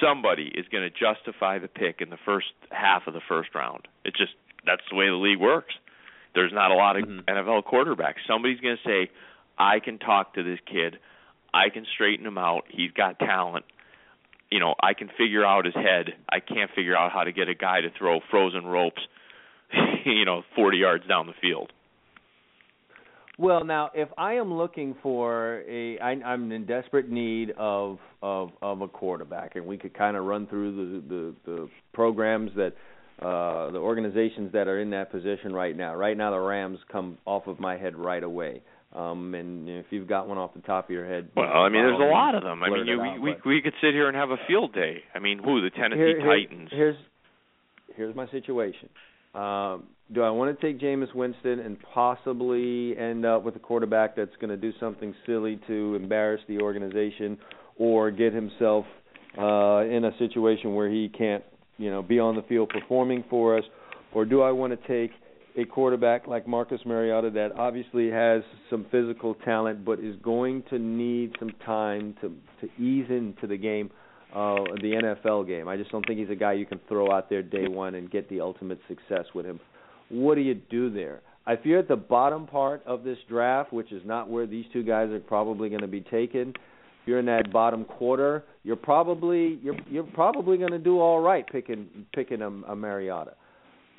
somebody is going to justify the pick in the first half of the first round. It just that's the way the league works. There's not a lot of Mhm. NFL quarterbacks. Somebody's going to say, "I can talk to this kid. I can straighten him out. He's got talent. You know, I can figure out his head. I can't figure out how to get a guy to throw frozen ropes, (laughs) you know, 40 yards down the field." Well, now if I am looking for a, I, I'm in desperate need of of of a quarterback, and we could kind of run through the the, the programs that uh, the organizations that are in that position right now. Right now, the Rams come off of my head right away. Um, and if you've got one off the top of your head, Well, I mean, there's a lot of them. I mean, you, out, we we but- we could sit here and have a field day. I mean, who the Tennessee Here- here- Titans? Here's here's my situation. Um, do I want to take Jameis Winston and possibly end up with a quarterback that's going to do something silly to embarrass the organization, or get himself uh, in a situation where he can't, you know, be on the field performing for us, or do I want to take a quarterback like Marcus Mariota that obviously has some physical talent, but is going to need some time to to ease into the game uh, the NFL game. I just don't think he's a guy you can throw out there day one and get the ultimate success with him. what do you do there? I fear at the bottom part of this draft, which is not where these two guys are probably going to be taken. If you're in that bottom quarter, you're probably you're you're probably going to do all right picking picking a, a Mariota.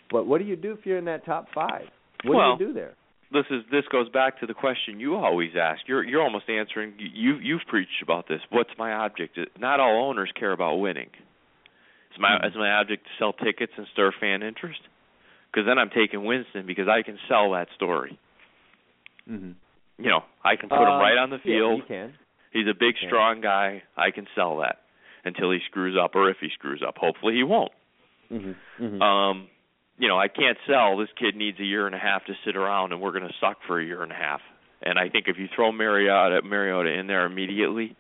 But what do you do if you're in that top five? What well, do you do there? This is this goes back to the question you always ask. You're you're almost answering. You you've preached about this. What's my object? Not all owners care about winning. Is my mm-hmm. is my object to sell tickets and stir fan interest? because then I'm taking Winston because I can sell that story. Mm-hmm. You know, I can put uh, him right on the field. Yeah, can. He's a big, strong guy. I can sell that until he screws up, or if he screws up. Hopefully, he won't. Mm-hmm. Mm-hmm. Um, you know, I can't sell. This kid needs a year and a half to sit around, and we're going to suck for a year and a half. And I think if you throw Mariota Mariota in there immediately,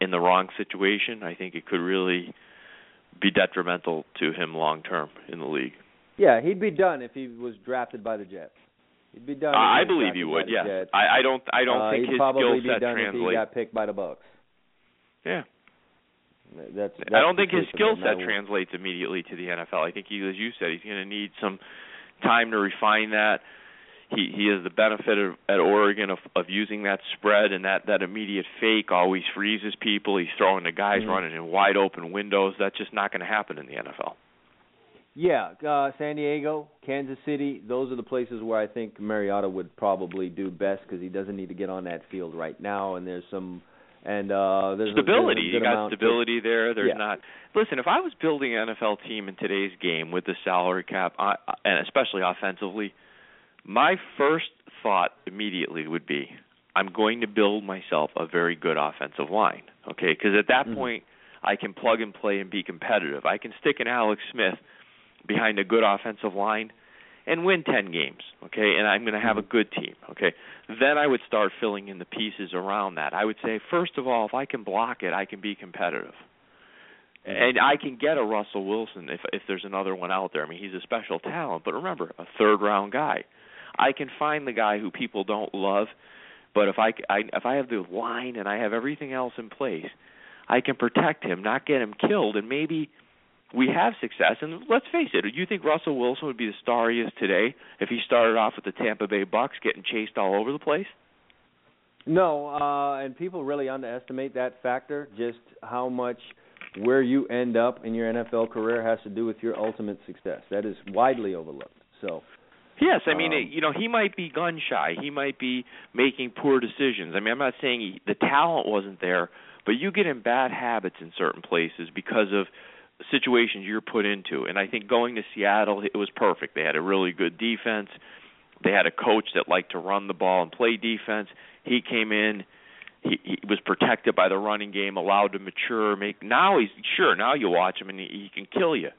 in the wrong situation, I think it could really be detrimental to him long term in the league. Yeah, he'd be done if he was drafted by the Jets. He'd be done. Uh, I believe he would. Yeah, I, I don't. I don't uh, think he'd his probably skill set be done translates. If he got picked by the Bucs. Yeah. That's, that's I don't think his skill set translates immediately to the NFL. I think he, as you said, he's going to need some time to refine that. He he has the benefit of, at Oregon of of using that spread and that that immediate fake always freezes people. He's throwing the guys mm-hmm. running in wide open windows. That's just not going to happen in the NFL. Yeah, uh, San Diego, Kansas City, those are the places where I think Mariota would probably do best because he doesn't need to get on that field right now, and there's some and uh there's stability. A, there's a you got stability to, there. There's yeah. not. Listen, if I was building an NFL team in today's game with the salary cap, I, and especially offensively, my first thought immediately would be, I'm going to build myself a very good offensive line. Okay, because at that mm-hmm. point, I can plug and play and be competitive. I can stick an Alex Smith behind a good offensive line and win 10 games, okay? And I'm going to have a mm-hmm. good team, okay? Then I would start filling in the pieces around that. I would say first of all, if I can block it, I can be competitive. Mm-hmm. And I can get a Russell Wilson if if there's another one out there. I mean, he's a special talent, but remember, a third round guy. I can find the guy who people don't love, but if I, I if I have the line and I have everything else in place, I can protect him, not get him killed, and maybe we have success. And let's face it, do you think Russell Wilson would be the star he is today if he started off with the Tampa Bay Bucs getting chased all over the place? No, uh, and people really underestimate that factor. Just how much where you end up in your NFL career has to do with your ultimate success. That is widely overlooked. So. Yes, I mean, um, you know, he might be gun shy. He might be making poor decisions. I mean, I'm not saying he, the talent wasn't there, but you get in bad habits in certain places because of situations you're put into. And I think going to Seattle, it was perfect. They had a really good defense. They had a coach that liked to run the ball and play defense. He came in. He, he was protected by the running game, allowed to mature. Make now he's sure now you watch him and he, he can kill you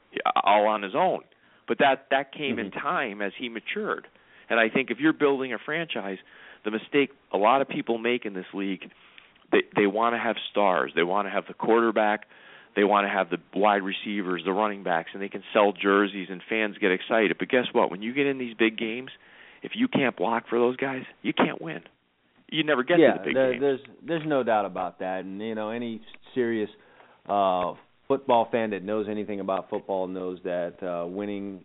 all on his own. But that that came mm-hmm. in time as he matured. And I think if you're building a franchise, the mistake a lot of people make in this league, they they want to have stars. They want to have the quarterback they want to have the wide receivers, the running backs, and they can sell jerseys and fans get excited. But guess what? When you get in these big games, if you can't block for those guys, you can't win. You never get yeah, to the big there, games. there's there's no doubt about that. And you know, any serious uh football fan that knows anything about football knows that uh winning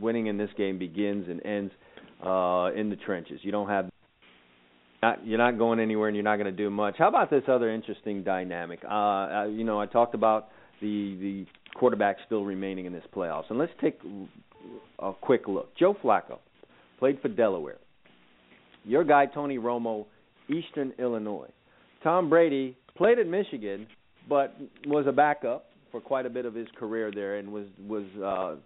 winning in this game begins and ends uh in the trenches. You don't have not, you're not going anywhere and you're not going to do much. How about this other interesting dynamic? Uh, uh, you know, I talked about the the quarterback still remaining in this playoffs, and let's take a quick look. Joe Flacco played for Delaware. Your guy Tony Romo, Eastern Illinois. Tom Brady played at Michigan, but was a backup for quite a bit of his career there, and was was uh,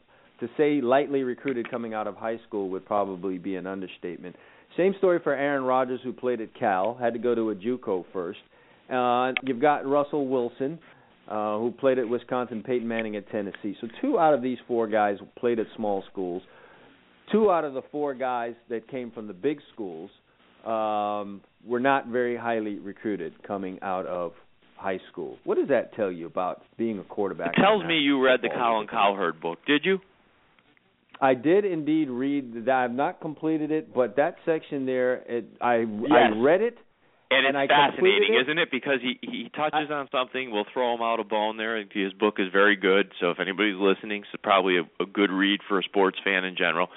to say lightly recruited coming out of high school would probably be an understatement. Same story for Aaron Rodgers, who played at Cal, had to go to a JUCO first. Uh, you've got Russell Wilson, uh, who played at Wisconsin, Peyton Manning at Tennessee. So two out of these four guys played at small schools. Two out of the four guys that came from the big schools um, were not very highly recruited coming out of high school. What does that tell you about being a quarterback? It tells me you read the Colin Cowherd book. Did you? I did indeed read that. I've not completed it, but that section there, it, I yes. I read it, and it's I fascinating, isn't it? Because he he touches on something. We'll throw him out a bone there. His book is very good. So if anybody's listening, it's probably a, a good read for a sports fan in general.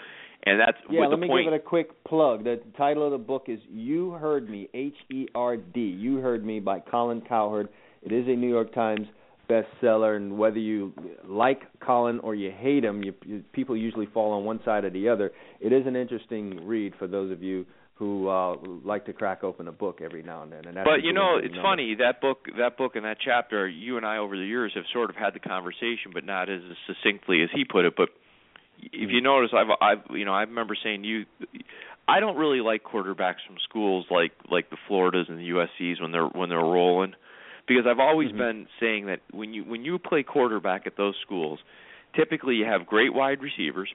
And that's Yeah, let me point. give it a quick plug. The title of the book is You Heard Me, H E R D. You Heard Me by Colin Cowherd. It is a New York Times bestseller, and whether you like Colin or you hate him, you, you, people usually fall on one side or the other. It is an interesting read for those of you who uh like to crack open a book every now and then. And that's but you know, it's funny that book, that book, and that chapter. You and I, over the years, have sort of had the conversation, but not as succinctly as he put it. But if you notice, I've, I've, you know, I remember saying you, I don't really like quarterbacks from schools like like the Floridas and the USC's when they're when they're rolling, because I've always Mhm. been saying that when you when you play quarterback at those schools, typically you have great wide receivers,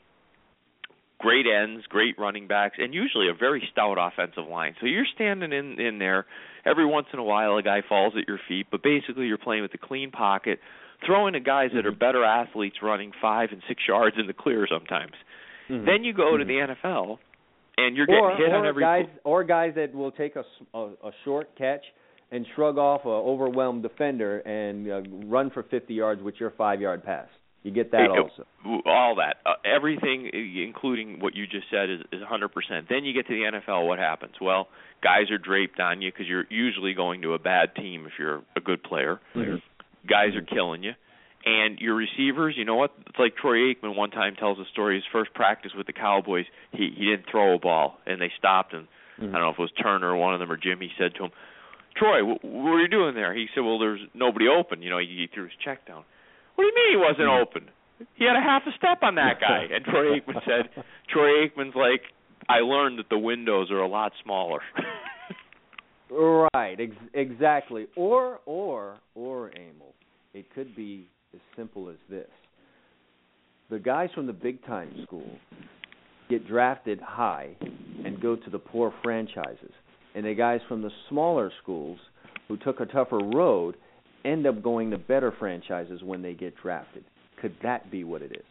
great ends, great running backs, and usually a very stout offensive line. So you're standing in in there. Every once in a while, a guy falls at your feet, but basically you're playing with a clean pocket, throwing to guys that are Mhm. better athletes, running five and six yards in the clear sometimes. Mhm. Then you go to Mhm. the NFL, and you're getting or, hit or on every. guys or guys that will take a, a- a short catch and shrug off a overwhelmed defender and uh, run for 50 yards with your five yard pass. You get that also. all that. Uh, everything including what you just said is is 100% then you get to the NFL what happens? Well guys are draped on you because you're usually going to a bad team if you're a good player. Mhm. guys are killing you. And your receivers you know what? It's like Troy Aikman one time tells a story. His first practice with the Cowboys he he didn't throw a ball and they stopped him. I don't know if it was Turner or one of them or Jimmy said to him Troy wh- what are you doing there he said well there's nobody open you know he, he threw his check down what do you mean he wasn't open? He had a half a step on that guy. And Troy Aikman (laughs) said, Troy Aikman's like, I learned that the windows are a lot smaller. (laughs) Right, ex- exactly. Or or or Emil, it could be as simple as this. The guys from the big time school get drafted high and go to the poor franchises. And the guys from the smaller schools who took a tougher road end up going to better franchises when they get drafted. Could that be what it is?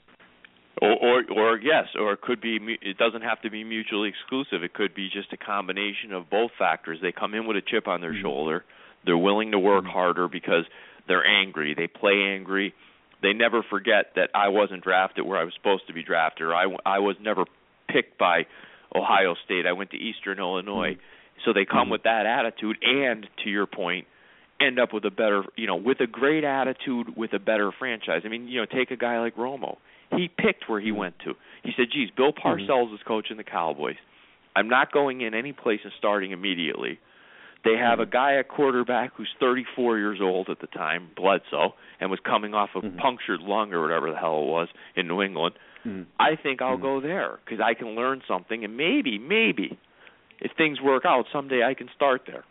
or, or, or yes, or it could be. It doesn't have to be mutually exclusive. It could be just a combination of both factors. They come in with a chip on their Mhm. shoulder. They're willing to work Mhm. harder because they're angry. They play angry. They never forget that I wasn't drafted where I was supposed to be drafted, or I, I was never picked by Ohio State. I went to Eastern Illinois. So they come Mhm. with that attitude, and to your point, end up with a better, you know, with a great attitude with a better franchise. I mean, you know, take a guy like Romo. He picked where he Mhm. went to. He said, "Geez, Bill Parcells is coaching the Cowboys. I'm not going in any place and starting immediately." They have a guy at quarterback who's 34 years old at the time, Bledsoe, and was coming off a Mhm. punctured lung or whatever the hell it was in New England. Mhm. I think I'll Mhm. go there because I can learn something, and maybe, maybe, if things work out someday, I can start there.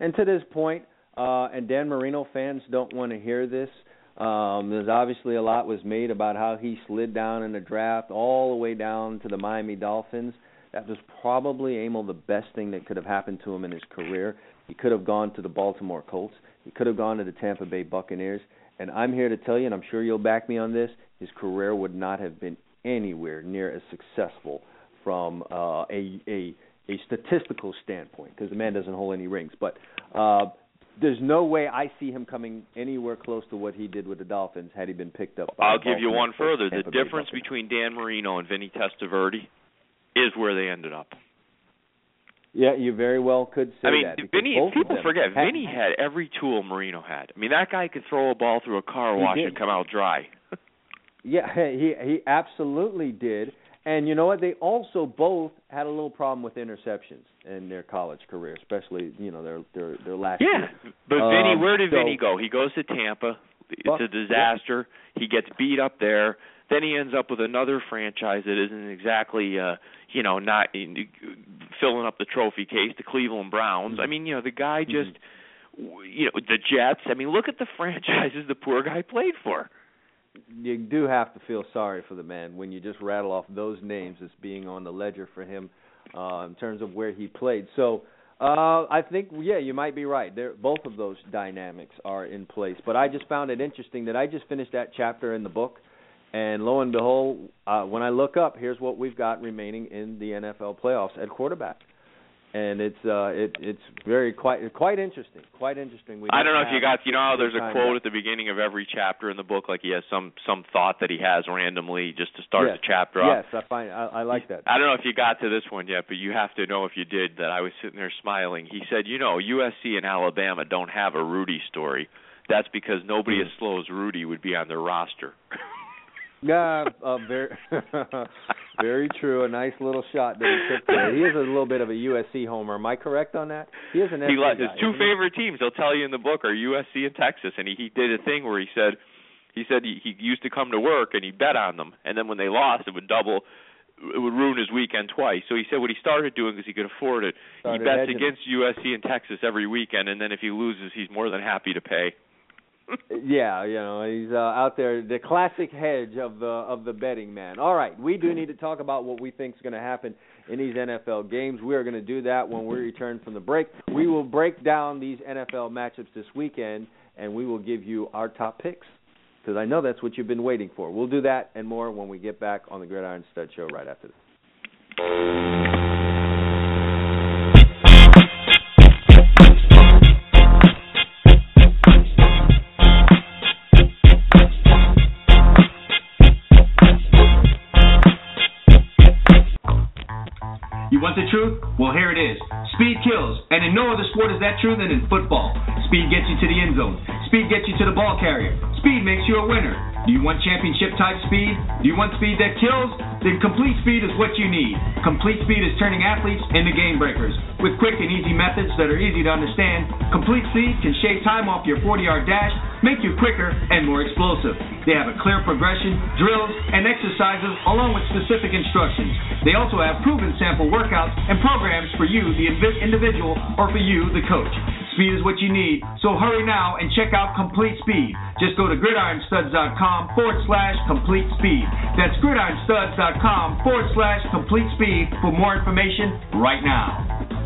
And to this point, uh, and Dan Marino fans don't want to hear this. Um, there's obviously a lot was made about how he slid down in the draft all the way down to the Miami Dolphins. That was probably Emil the best thing that could have happened to him in his career. He could have gone to the Baltimore Colts. He could have gone to the Tampa Bay Buccaneers. And I'm here to tell you, and I'm sure you'll back me on this, his career would not have been anywhere near as successful from uh, a a a statistical standpoint because the man doesn't hold any rings. But uh, there's no way I see him coming anywhere close to what he did with the Dolphins had he been picked up. I'll give you one further. The Bay difference between Dan Marino and Vinny Testaverde is where they ended up. yeah, you very well could say I mean, that. Vinny. People forget had- Vinny had every tool Marino had. I mean, that guy could throw a ball through a car wash and come out dry. (laughs) Yeah, he he absolutely did. And you know what? They also both had a little problem with interceptions in their college career, especially you know their their their last Yeah, year. but Um, Vinny, where did so- Vinny go? He goes to Tampa. It's Well, a disaster. He gets beat up there. Then he ends up with another franchise that isn't exactly, uh, you know, not in, filling up the trophy case. The Cleveland Browns. Mhm. I mean, you know, the guy Mhm. just, w you know, the Jets. I mean, look at the (laughs) franchises the poor guy played for. You do have to feel sorry for the man when you just rattle off those names as being on the ledger for him uh, in terms of where he played. So uh, I think, yeah, you might be right. There, both of those dynamics are in place. But I just found it interesting that I just finished that chapter in the book, and lo and behold, uh, when I look up, here's what we've got remaining in the NFL playoffs at quarterback. And it's uh it it's very quite quite interesting, quite interesting. We I don't know if you got you know how there's a quote at the beginning of every chapter in the book, like he has some some thought that he has randomly just to start yes. the chapter off. Yes, I find I, I like that. I don't know if you got to this one yet, but you have to know if you did that I was sitting there smiling. He said, "You know, USC and Alabama don't have a Rudy story. That's because nobody Hmm. as slow as Rudy would be on their roster." (laughs) Yeah, uh, very, (laughs) very true. A nice little shot that he took there. He is a little bit of a USC homer. Am I correct on that? He is an he guy, his two isn't he? favorite teams. He'll tell you in the book are USC and Texas, and he he did a thing where he said he said he, he used to come to work and he bet on them, and then when they lost, it would double. It would ruin his weekend twice. So he said what he started doing because he could afford it. Started he bets against USC and Texas every weekend, and then if he loses, he's more than happy to pay. (laughs) Yeah, you know, he's uh, out there, the classic hedge of the of the betting man. All right, we do need to talk about what we think is going to happen in these NFL games. We are going to do that when we return from the break. We will break down these NFL matchups this weekend, and we will give you our top picks because I know that's what you've been waiting for. We'll do that and more when we get back on the Gridiron Stud Show right after this. The truth? Well, here it is. Speed kills, and in no other sport is that true than in football. Speed gets you to the end zone. Speed gets you to the ball carrier. Speed makes you a winner. Do you want championship type speed? Do you want speed that kills? Then complete speed is what you need. Complete speed is turning athletes into game breakers. With quick and easy methods that are easy to understand, complete speed can shave time off your 40 yard dash, make you quicker and more explosive. They have a clear progression, drills, and exercises along with specific instructions. They also have proven sample workouts and programs for you, the individual, or for you, the coach. Speed is what you need, so hurry now and check out Complete Speed. Just go to gridironstuds.com forward slash complete speed. That's gridironstuds.com forward slash complete speed for more information right now.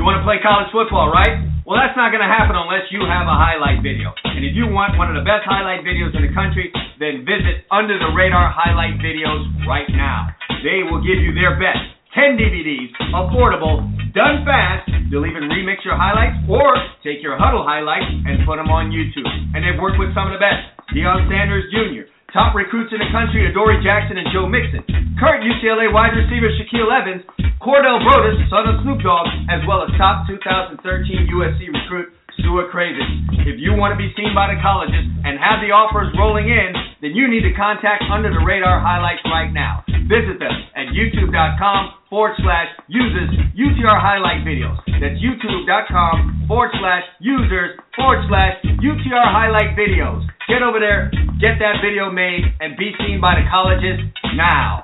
You want to play college football, right? Well, that's not going to happen unless you have a highlight video. And if you want one of the best highlight videos in the country, then visit Under the Radar Highlight Videos right now. They will give you their best 10 DVDs, affordable, done fast. They'll even remix your highlights or take your Hudl highlights and put them on YouTube. And they've worked with some of the best. Deion Sanders Jr., top recruits in the country, Adoree Jackson and Joe Mixon, current UCLA wide receiver Shaquelle Evans, Cordell Broadus, son of Snoop Dogg, as well as top 2013 USC recruit Stuart Craven. If you want to be seen by the colleges and have the offers rolling in, then you need to contact Under the Radar Highlights right now. Visit them at youtube.com forward slash users UTR highlight videos. That's youtube.com forward slash users forward slash UTR highlight videos. Get over there, get that video made, and be seen by the colleges now.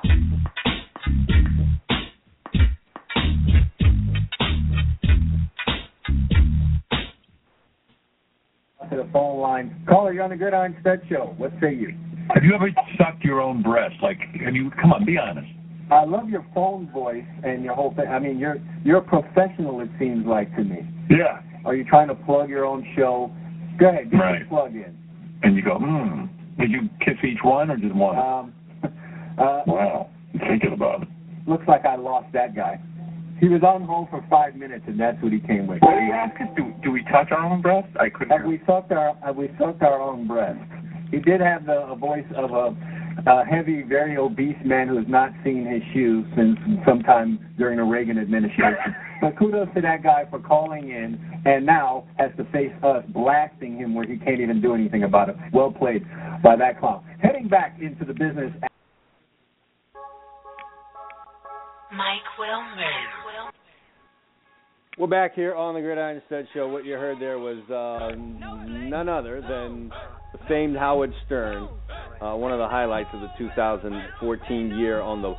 The phone line. Caller, you're on the Gridiron Stud Show. What say you? Have you ever sucked your own breast? Like, have you? Come on, be honest. I love your phone voice and your whole thing. I mean, you're you're a professional. It seems like to me. Yeah. Are you trying to plug your own show? Go ahead, get Right. plug in. And you go, hmm. Did you kiss each one or just one? Um, (laughs) uh, wow. I'm thinking about it. looks like I lost that guy. He was on hold for five minutes, and that's what he came with. What do you ask us? Do, do we touch our own breast? I couldn't. Have we sucked our have we sucked our own breast? He did have the a voice of a, a heavy, very obese man who has not seen his shoes since sometime during the Reagan administration. (laughs) but kudos to that guy for calling in and now has to face us blasting him where he can't even do anything about it. Well played by that clown. Heading back into the business Mike Wilmer. We're back here on the Gridiron Stud Show. What you heard there was uh, none other than the famed Howard Stern, uh, one of the highlights of the 2014 year on the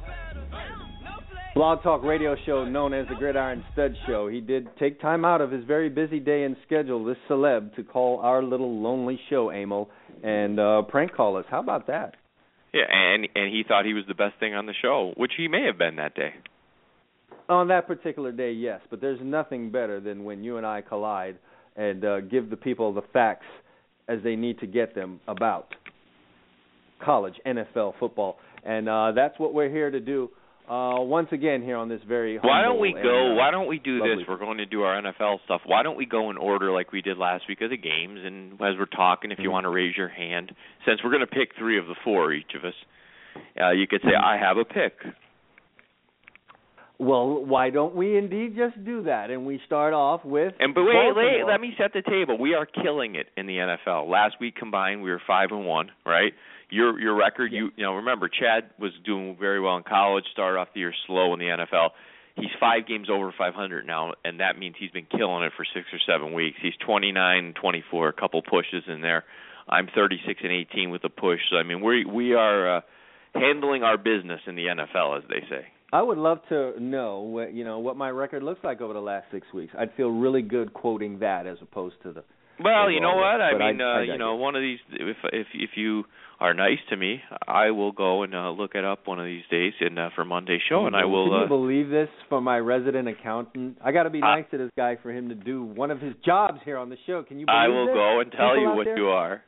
blog talk radio show known as the Gridiron Stud Show. He did take time out of his very busy day and schedule, this celeb, to call our little lonely show, Emil, and uh, prank call us. How about that? Yeah, and and he thought he was the best thing on the show, which he may have been that day. On that particular day, yes, but there's nothing better than when you and I collide and uh, give the people the facts as they need to get them about college NFL football, and uh, that's what we're here to do. Uh, once again, here on this very high why don't we go? uh, why don't we do lovely. this? We're going to do our NFL stuff. Why don't we go in order like we did last week of the games? And as we're talking, if you Mhm. want to raise your hand, since we're going to pick three of the four each of us, uh, you could say Mm-hmm. I have a pick. Well, why don't we indeed just do that? And we start off with And but wait, wait, let me set the table. We are killing it in the NFL. Last week combined, we were five and one, right? Your your record, you you know, remember Chad was doing very well in college. Started off the year slow in the NFL. He's five games over 500 now, and that means he's been killing it for six or seven weeks. He's 29 24, a couple pushes in there. I'm 36 and 18 with a push. So I mean, we we are uh, handling our business in the NFL, as they say. I would love to know what you know what my record looks like over the last six weeks. I'd feel really good quoting that as opposed to the. Well, you know what? I but mean, I- uh, I you know, digress. one of these if if if you are nice to me, I will go and uh, look it up one of these days and uh, for Monday's show and I will Can you uh believe this for my resident accountant? I got to be I- nice to this guy for him to do one of his jobs here on the show. Can you believe I will this? go and tell People you what there? you are.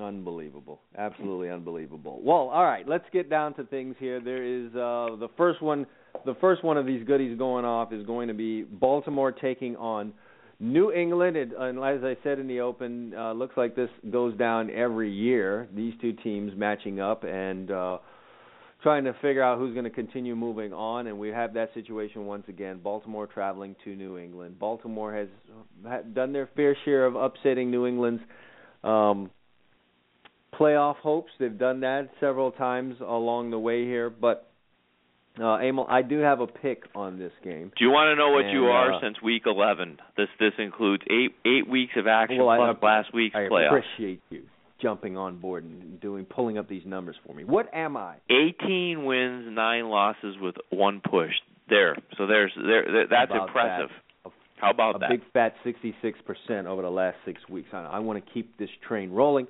Unbelievable. Absolutely unbelievable. Well, all right, let's get down to things here. There is uh the first one the first one of these goodies going off is going to be Baltimore taking on New England and, and as I said in the open, uh looks like this goes down every year. These two teams matching up and uh trying to figure out who's going to continue moving on and we have that situation once again. Baltimore traveling to New England. Baltimore has ha- done their fair share of upsetting New England's um playoff hopes. They've done that several times along the way here, but uh Emil, I do have a pick on this game. Do you want to know what you are uh, since week 11? This this includes 8 8 weeks of action Well, I- plus last week's I playoff. appreciate you jumping on board and doing pulling up these numbers for me. What am I? 18 wins, 9 losses with one push. There. So there's there, there that's impressive. that. How about a that? big fat 66% over the last 6 weeks. I, I want to keep this train rolling.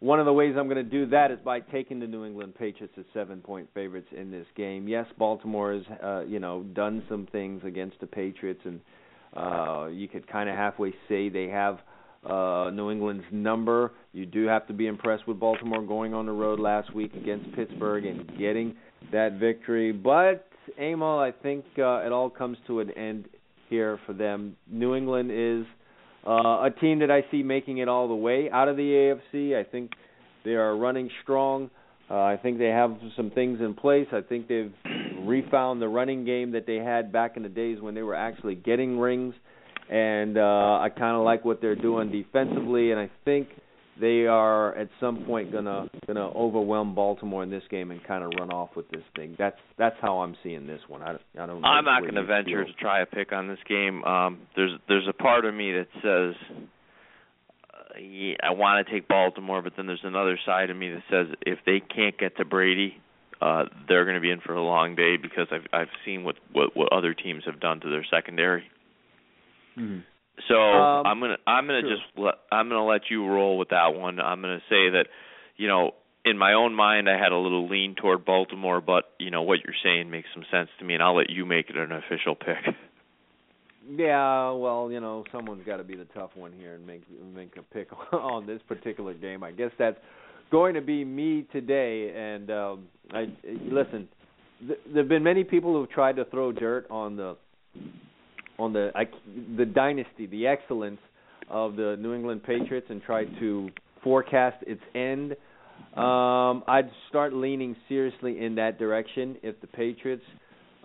One of the ways I'm going to do that is by taking the New England Patriots as 7-point favorites in this game. Yes, Baltimore has uh, you know, done some things against the Patriots and uh you could kind of halfway say they have uh New England's number. You do have to be impressed with Baltimore going on the road last week against Pittsburgh and getting that victory. But Emil, I think uh, it all comes to an end here for them. New England is uh, a team that I see making it all the way out of the AFC. I think they are running strong. Uh, I think they have some things in place. I think they've refound the running game that they had back in the days when they were actually getting rings. And uh, I kind of like what they're doing defensively, and I think they are at some point gonna gonna overwhelm Baltimore in this game and kind of run off with this thing. That's that's how I'm seeing this one. I, I don't. know I'm not going to venture feel. to try a pick on this game. Um, there's there's a part of me that says uh, yeah, I want to take Baltimore, but then there's another side of me that says if they can't get to Brady, uh, they're going to be in for a long day because I've I've seen what what what other teams have done to their secondary. Mhm. So Um, I'm gonna I'm gonna just let, I'm gonna let you roll with that one. I'm gonna say that, you know, in my own mind I had a little lean toward Baltimore, but you know what you're saying makes some sense to me, and I'll let you make it an official pick. Yeah, well, you know, someone's got to be the tough one here and make make a pick (laughs) on this particular game. I guess that's going to be me today. And um, I listen. Th- there've been many people who've tried to throw dirt on the on the I, the dynasty, the excellence of the New England Patriots, and try to forecast its end. Um, I'd start leaning seriously in that direction if the Patriots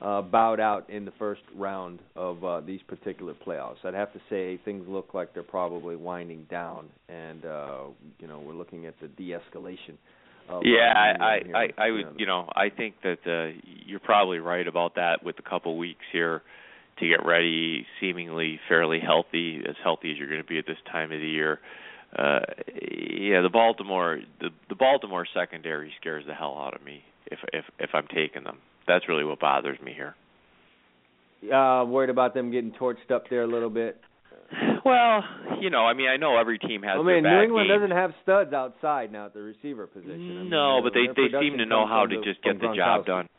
uh, bowed out in the first round of uh, these particular playoffs. I'd have to say things look like they're probably winding down, and uh, you know we're looking at the de-escalation. Of, yeah, I I I. I would you know I think that uh, you're probably right about that with a couple weeks here. To get ready, seemingly fairly healthy, as healthy as you're going to be at this time of the year. Uh, yeah, the Baltimore the the Baltimore secondary scares the hell out of me if if if I'm taking them. That's really what bothers me here. Uh, worried about them getting torched up there a little bit. Well, you know, I mean, I know every team has. I mean, New England games. doesn't have studs outside now at the receiver position. I mean, no, but they they seem to know how to just get the job done.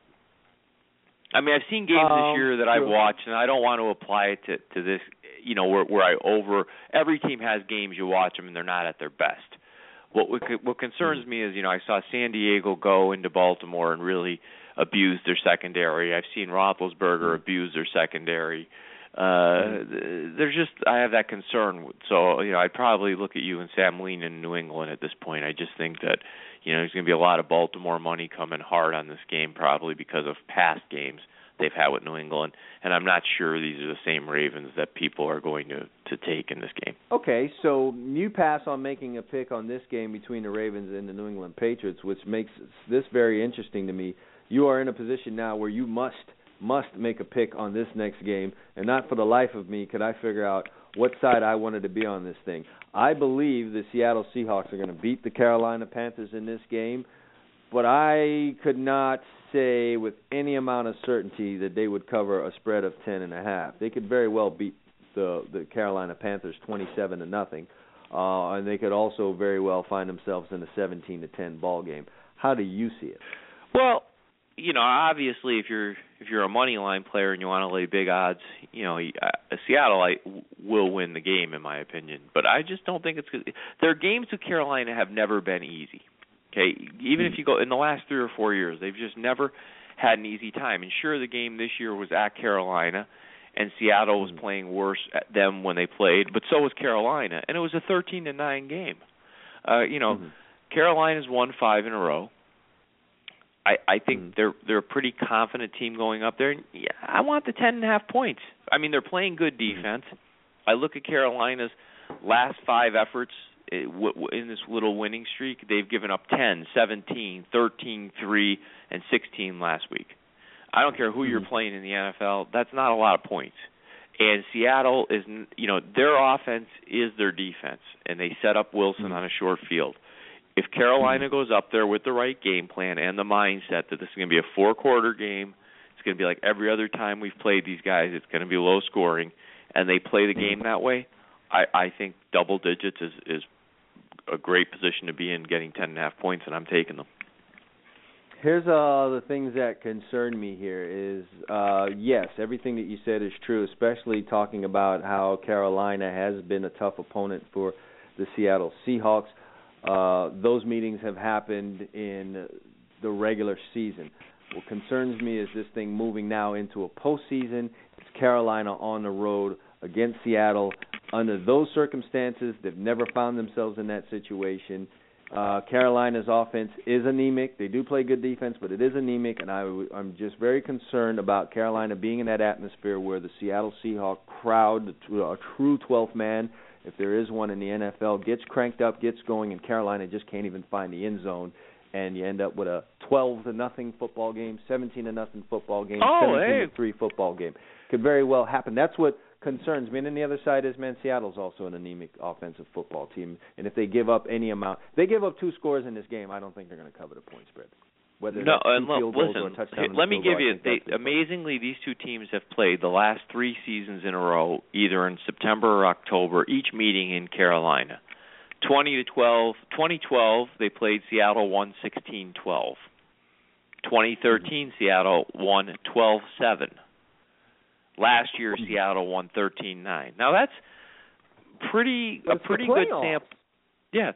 I mean, I've seen games Um, this year that I've watched, and I don't want to apply it to to this. You know, where where I over every team has games you watch them and they're not at their best. What what, concerns me is, you know, I saw San Diego go into Baltimore and really abuse their secondary. I've seen Roethlisberger abuse their secondary. Uh, there's just I have that concern. So you know, I'd probably look at you and Sam lean in New England at this point. I just think that you know there's going to be a lot of Baltimore money coming hard on this game, probably because of past games they've had with New England, and I'm not sure these are the same Ravens that people are going to to take in this game. Okay, so you pass on making a pick on this game between the Ravens and the New England Patriots, which makes this very interesting to me. You are in a position now where you must must make a pick on this next game, and not for the life of me could I figure out what side I wanted to be on this thing. I believe the Seattle Seahawks are going to beat the Carolina Panthers in this game, but I could not say with any amount of certainty that they would cover a spread of ten and a half. They could very well beat the the Carolina Panthers 27 to nothing. Uh and they could also very well find themselves in a 17 to 10 ball game. How do you see it? Well, you know, obviously, if you're if you're a money line player and you want to lay big odds, you know, uh, Seattle I, will win the game in my opinion. But I just don't think it's good. Their games with Carolina have never been easy. Okay, even if you go in the last three or four years, they've just never had an easy time. And sure, the game this year was at Carolina, and Seattle was playing worse at them when they played, but so was Carolina, and it was a 13 to nine game. Uh, you know, Mhm. Carolina's won five in a row. I I think Mhm. they're they're a pretty confident team going up there. And yeah, I want the ten and a half points. I mean, they're playing good defense. I look at Carolina's last five efforts eh, in this little winning streak. They've given up 10, 17, 13, 3, and 16 last week. I don't care who you're Mhm. playing in the NFL. That's not a lot of points. And Seattle is, you know, their offense is their defense, and they set up Wilson Mhm. on a short field. If Carolina goes up there with the right game plan and the mindset that this is going to be a four-quarter game, it's going to be like every other time we've played these guys. It's going to be low scoring, and they play the game that way. I, I think double digits is is a great position to be in, getting ten and a half points, and I'm taking them. Here's uh the things that concern me here is uh yes, everything that you said is true, especially talking about how Carolina has been a tough opponent for the Seattle Seahawks. Uh those meetings have happened in the regular season. What concerns me is this thing moving now into a postseason. It's Carolina on the road against Seattle. Under those circumstances, they've never found themselves in that situation. Uh, Carolina's offense is anemic. They do play good defense, but it is anemic, and I, I'm just very concerned about Carolina being in that atmosphere where the Seattle Seahawk crowd, a true 12th man, if there is one in the NFL, gets cranked up, gets going, and Carolina just can't even find the end zone, and you end up with a 12 to nothing football game, 17 to nothing football game, Oh, 17 hey. to three football game. Could very well happen. That's what concerns me. And then the other side is, man, Seattle's also an anemic offensive football team. And if they give up any amount, they give up two scores in this game. I don't think they're going to cover the point spread. Whether No, that's two and look, field goals or a listen. touchdown let me field goal, give you. They the- amazingly, these two teams have played the last three seasons in a row, either in September or October, each meeting in Carolina. 20 to 12. 2012, they played Seattle won 16-12. 2013, mm-hmm. Seattle won 12-7. Last year, mm-hmm. Seattle won 13-9. Now that's pretty a pretty good sample. Yeah,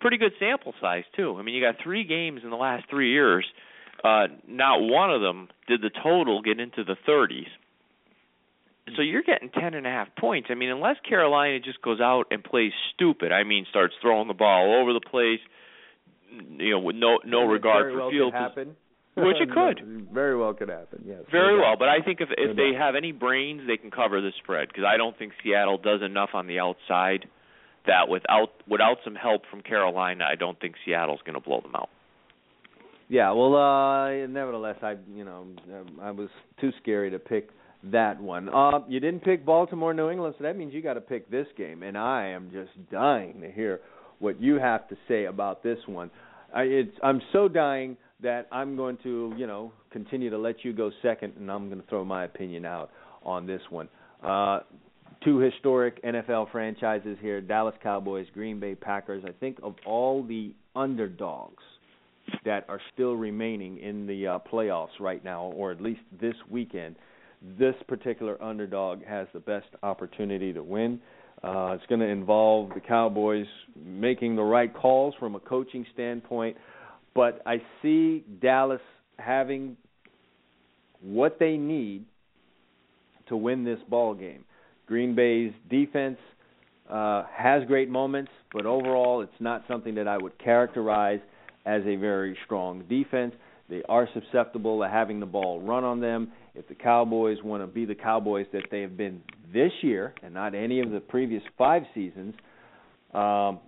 pretty good sample size too. I mean, you got three games in the last three years. Uh, not one of them did the total get into the 30s. So you're getting ten and a half points. I mean, unless Carolina just goes out and plays stupid, I mean, starts throwing the ball all over the place, you know, with no no And regard for well field could happen. Which it (laughs) could. very well could happen. Yes. Very well, but I think if if they have any brains, they can cover the spread because I don't think Seattle does enough on the outside. That without without some help from Carolina, I don't think Seattle's going to blow them out. Yeah, well, uh nevertheless, I you know I was too scary to pick that one. Uh, you didn't pick Baltimore, New England, so that means you got to pick this game, and I am just dying to hear what you have to say about this one. I, it's I'm so dying that I'm going to, you know, continue to let you go second, and I'm going to throw my opinion out on this one. Uh, two historic NFL franchises here: Dallas Cowboys, Green Bay Packers. I think of all the underdogs that are still remaining in the uh, playoffs right now, or at least this weekend, this particular underdog has the best opportunity to win. Uh, it's going to involve the Cowboys making the right calls from a coaching standpoint, but I see Dallas having what they need to win this ball game. Green Bay's defense uh, has great moments, but overall, it's not something that I would characterize as a very strong defense. They are susceptible to having the ball run on them. If the Cowboys want to be the Cowboys that they have been this year and not any of the previous five seasons, um,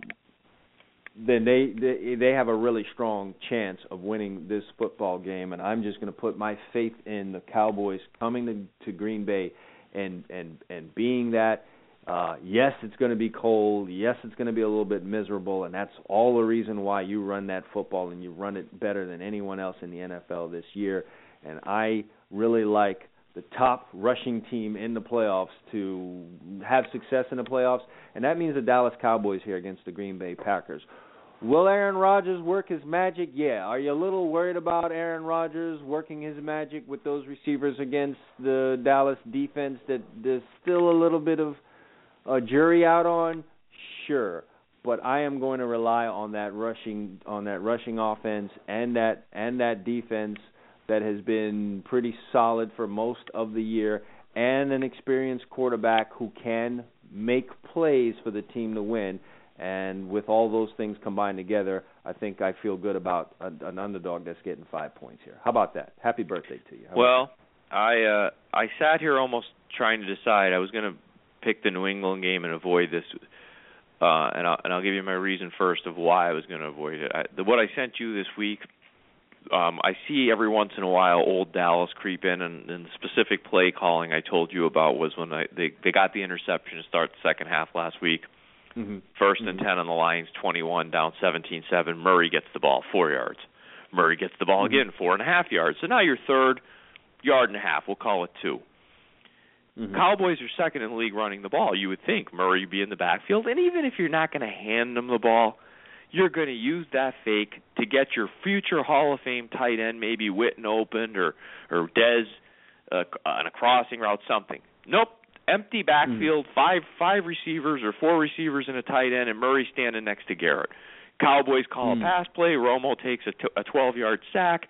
then they, they they have a really strong chance of winning this football game. And I'm just going to put my faith in the Cowboys coming to, to Green Bay and and and being that uh, yes, it's going to be cold. Yes, it's going to be a little bit miserable, and that's all the reason why you run that football and you run it better than anyone else in the NFL this year. And I really like the top rushing team in the playoffs to have success in the playoffs, and that means the Dallas Cowboys here against the Green Bay Packers. Will Aaron Rodgers work his magic? Yeah. Are you a little worried about Aaron Rodgers working his magic with those receivers against the Dallas defense that there's still a little bit of a jury out on, sure. But I am going to rely on that rushing on that rushing offense and that and that defense that has been pretty solid for most of the year and an experienced quarterback who can make plays for the team to win. And with all those things combined together, I think I feel good about a, an underdog that's getting five points here. How about that? Happy birthday to you. How well, I uh I sat here almost trying to decide. I was going to pick the New England game and avoid this. Uh, and I'll and I'll give you my reason first of why I was going to avoid it. I, the, what I sent you this week, um, I see every once in a while old Dallas creep in, and, and the specific play calling I told you about was when I, they they got the interception to start the second half last week. Mm-hmm. 1st mm-hmm. and ten on the Lions, 21 down 17-7. Murray gets the ball four yards. Murray gets the ball mm-hmm. again, four and a half yards. So now you're third, yard and a half. We'll call it two. Mm-hmm. Cowboys are second in the league running the ball. You would think Murray would be in the backfield, and even if you're not going to hand them the ball, you're going to use that fake to get your future Hall of Fame tight end, maybe Witten opened or or Dez uh, on a crossing route, something. Nope, empty backfield, mm-hmm. five five receivers or four receivers and a tight end, and Murray standing next to Garrett. Cowboys call mm-hmm. a pass play. Romo takes a, t- a 12 yard sack.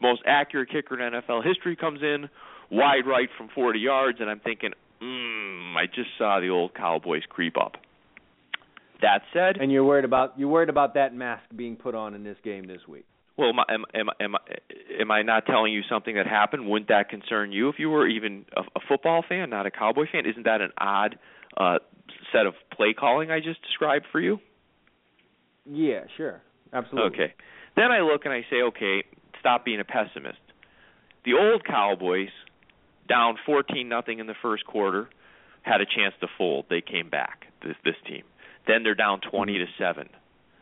Most accurate kicker in NFL history comes in wide right from 40 yards, and I'm thinking, mm, I just saw the old Cowboys creep up. That said, and you're worried about you're worried about that mask being put on in this game this week. Well, am I, am, am, am, am I not telling you something that happened? Wouldn't that concern you if you were even a, a football fan, not a Cowboy fan? Isn't that an odd uh, set of play calling I just described for you? Yeah, sure, absolutely. Okay. Then I look and I say, okay, stop being a pessimist. The old Cowboys down 14 nothing in the first quarter, had a chance to fold. They came back. This this team. Then they're down 20 to seven.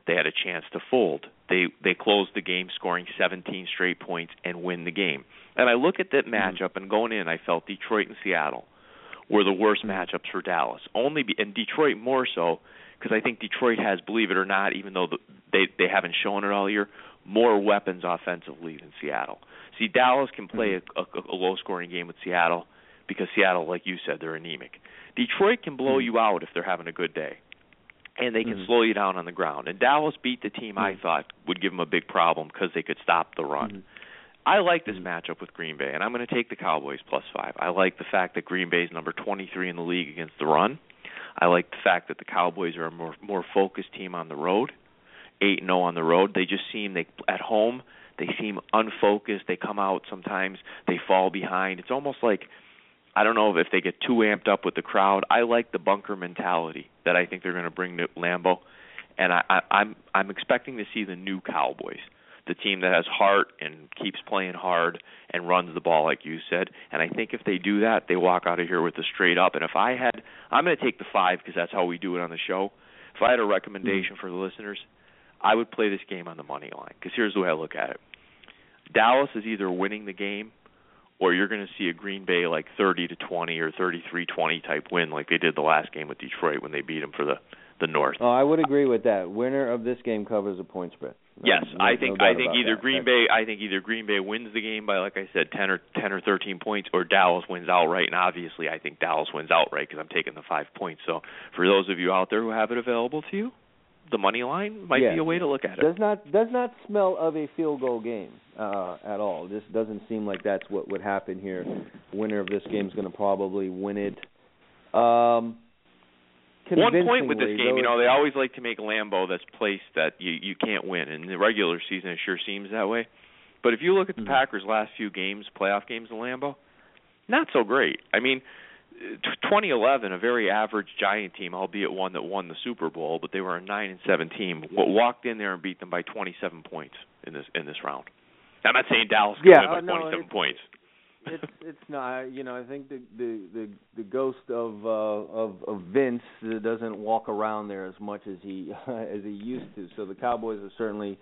They had a chance to fold. They they closed the game scoring 17 straight points and win the game. And I look at that mm-hmm. matchup and going in, I felt Detroit and Seattle were the worst mm-hmm. matchups for Dallas. Only be, and Detroit more so because I think Detroit has, believe it or not, even though the, they they haven't shown it all year, more weapons offensively than Seattle. See, Dallas can play mm-hmm. a, a, a low-scoring game with Seattle because Seattle, like you said, they're anemic. Detroit can blow you out if they're having a good day, and they can mm-hmm. slow you down on the ground. And Dallas beat the team I thought would give them a big problem because they could stop the run. Mm-hmm. I like this matchup with Green Bay, and I'm going to take the Cowboys plus five. I like the fact that Green Bay is number 23 in the league against the run. I like the fact that the Cowboys are a more more focused team on the road, eight and zero on the road. They just seem they at home they seem unfocused. They come out sometimes. They fall behind. It's almost like I don't know if they get too amped up with the crowd. I like the bunker mentality that I think they're going to bring to Lambeau, and I, I, I'm I'm expecting to see the new Cowboys. the team that has heart and keeps playing hard and runs the ball like you said. And I think if they do that, they walk out of here with a straight up. And if I had, I'm going to take the five because that's how we do it on the show. If I had a recommendation for the listeners, I would play this game on the money line because here's the way I look at it. Dallas is either winning the game or you're going to see a Green Bay like 30 to 20 or 33-20 type win like they did the last game with Detroit when they beat them for the the North. Oh, I would agree with that. Winner of this game covers a point spread. No, yes, no, I think no I think either that. Green Bay I think either Green Bay wins the game by like I said 10 or 10 or 13 points or Dallas wins outright and obviously I think Dallas wins outright because I'm taking the 5 points. So for those of you out there who have it available to you, the money line might Yeah. be a way to look at it. does not does not smell of a field goal game uh, at all. This doesn't seem like that's what would happen here. Winner of this game is going to probably win it. Um, One point with this game, you know, they always like to make Lambeau this place that you you can't win. In the regular season, it sure seems that way. But if you look at the Mhm. Packers' last few games, playoff games in Lambeau, not so great. I mean, 2011, a very average Giant team, albeit one that won the Super Bowl, but they were a nine and seven team. wa- Walked in there and beat them by 27 points in this in this round. I'm not saying Dallas could Yeah, win by uh, no, 27 it's- points. (laughs) it's it's not. You know, I think the the the, the ghost of uh, of of Vince uh, doesn't walk around there as much as he (laughs) as he used to. So the Cowboys are certainly uh,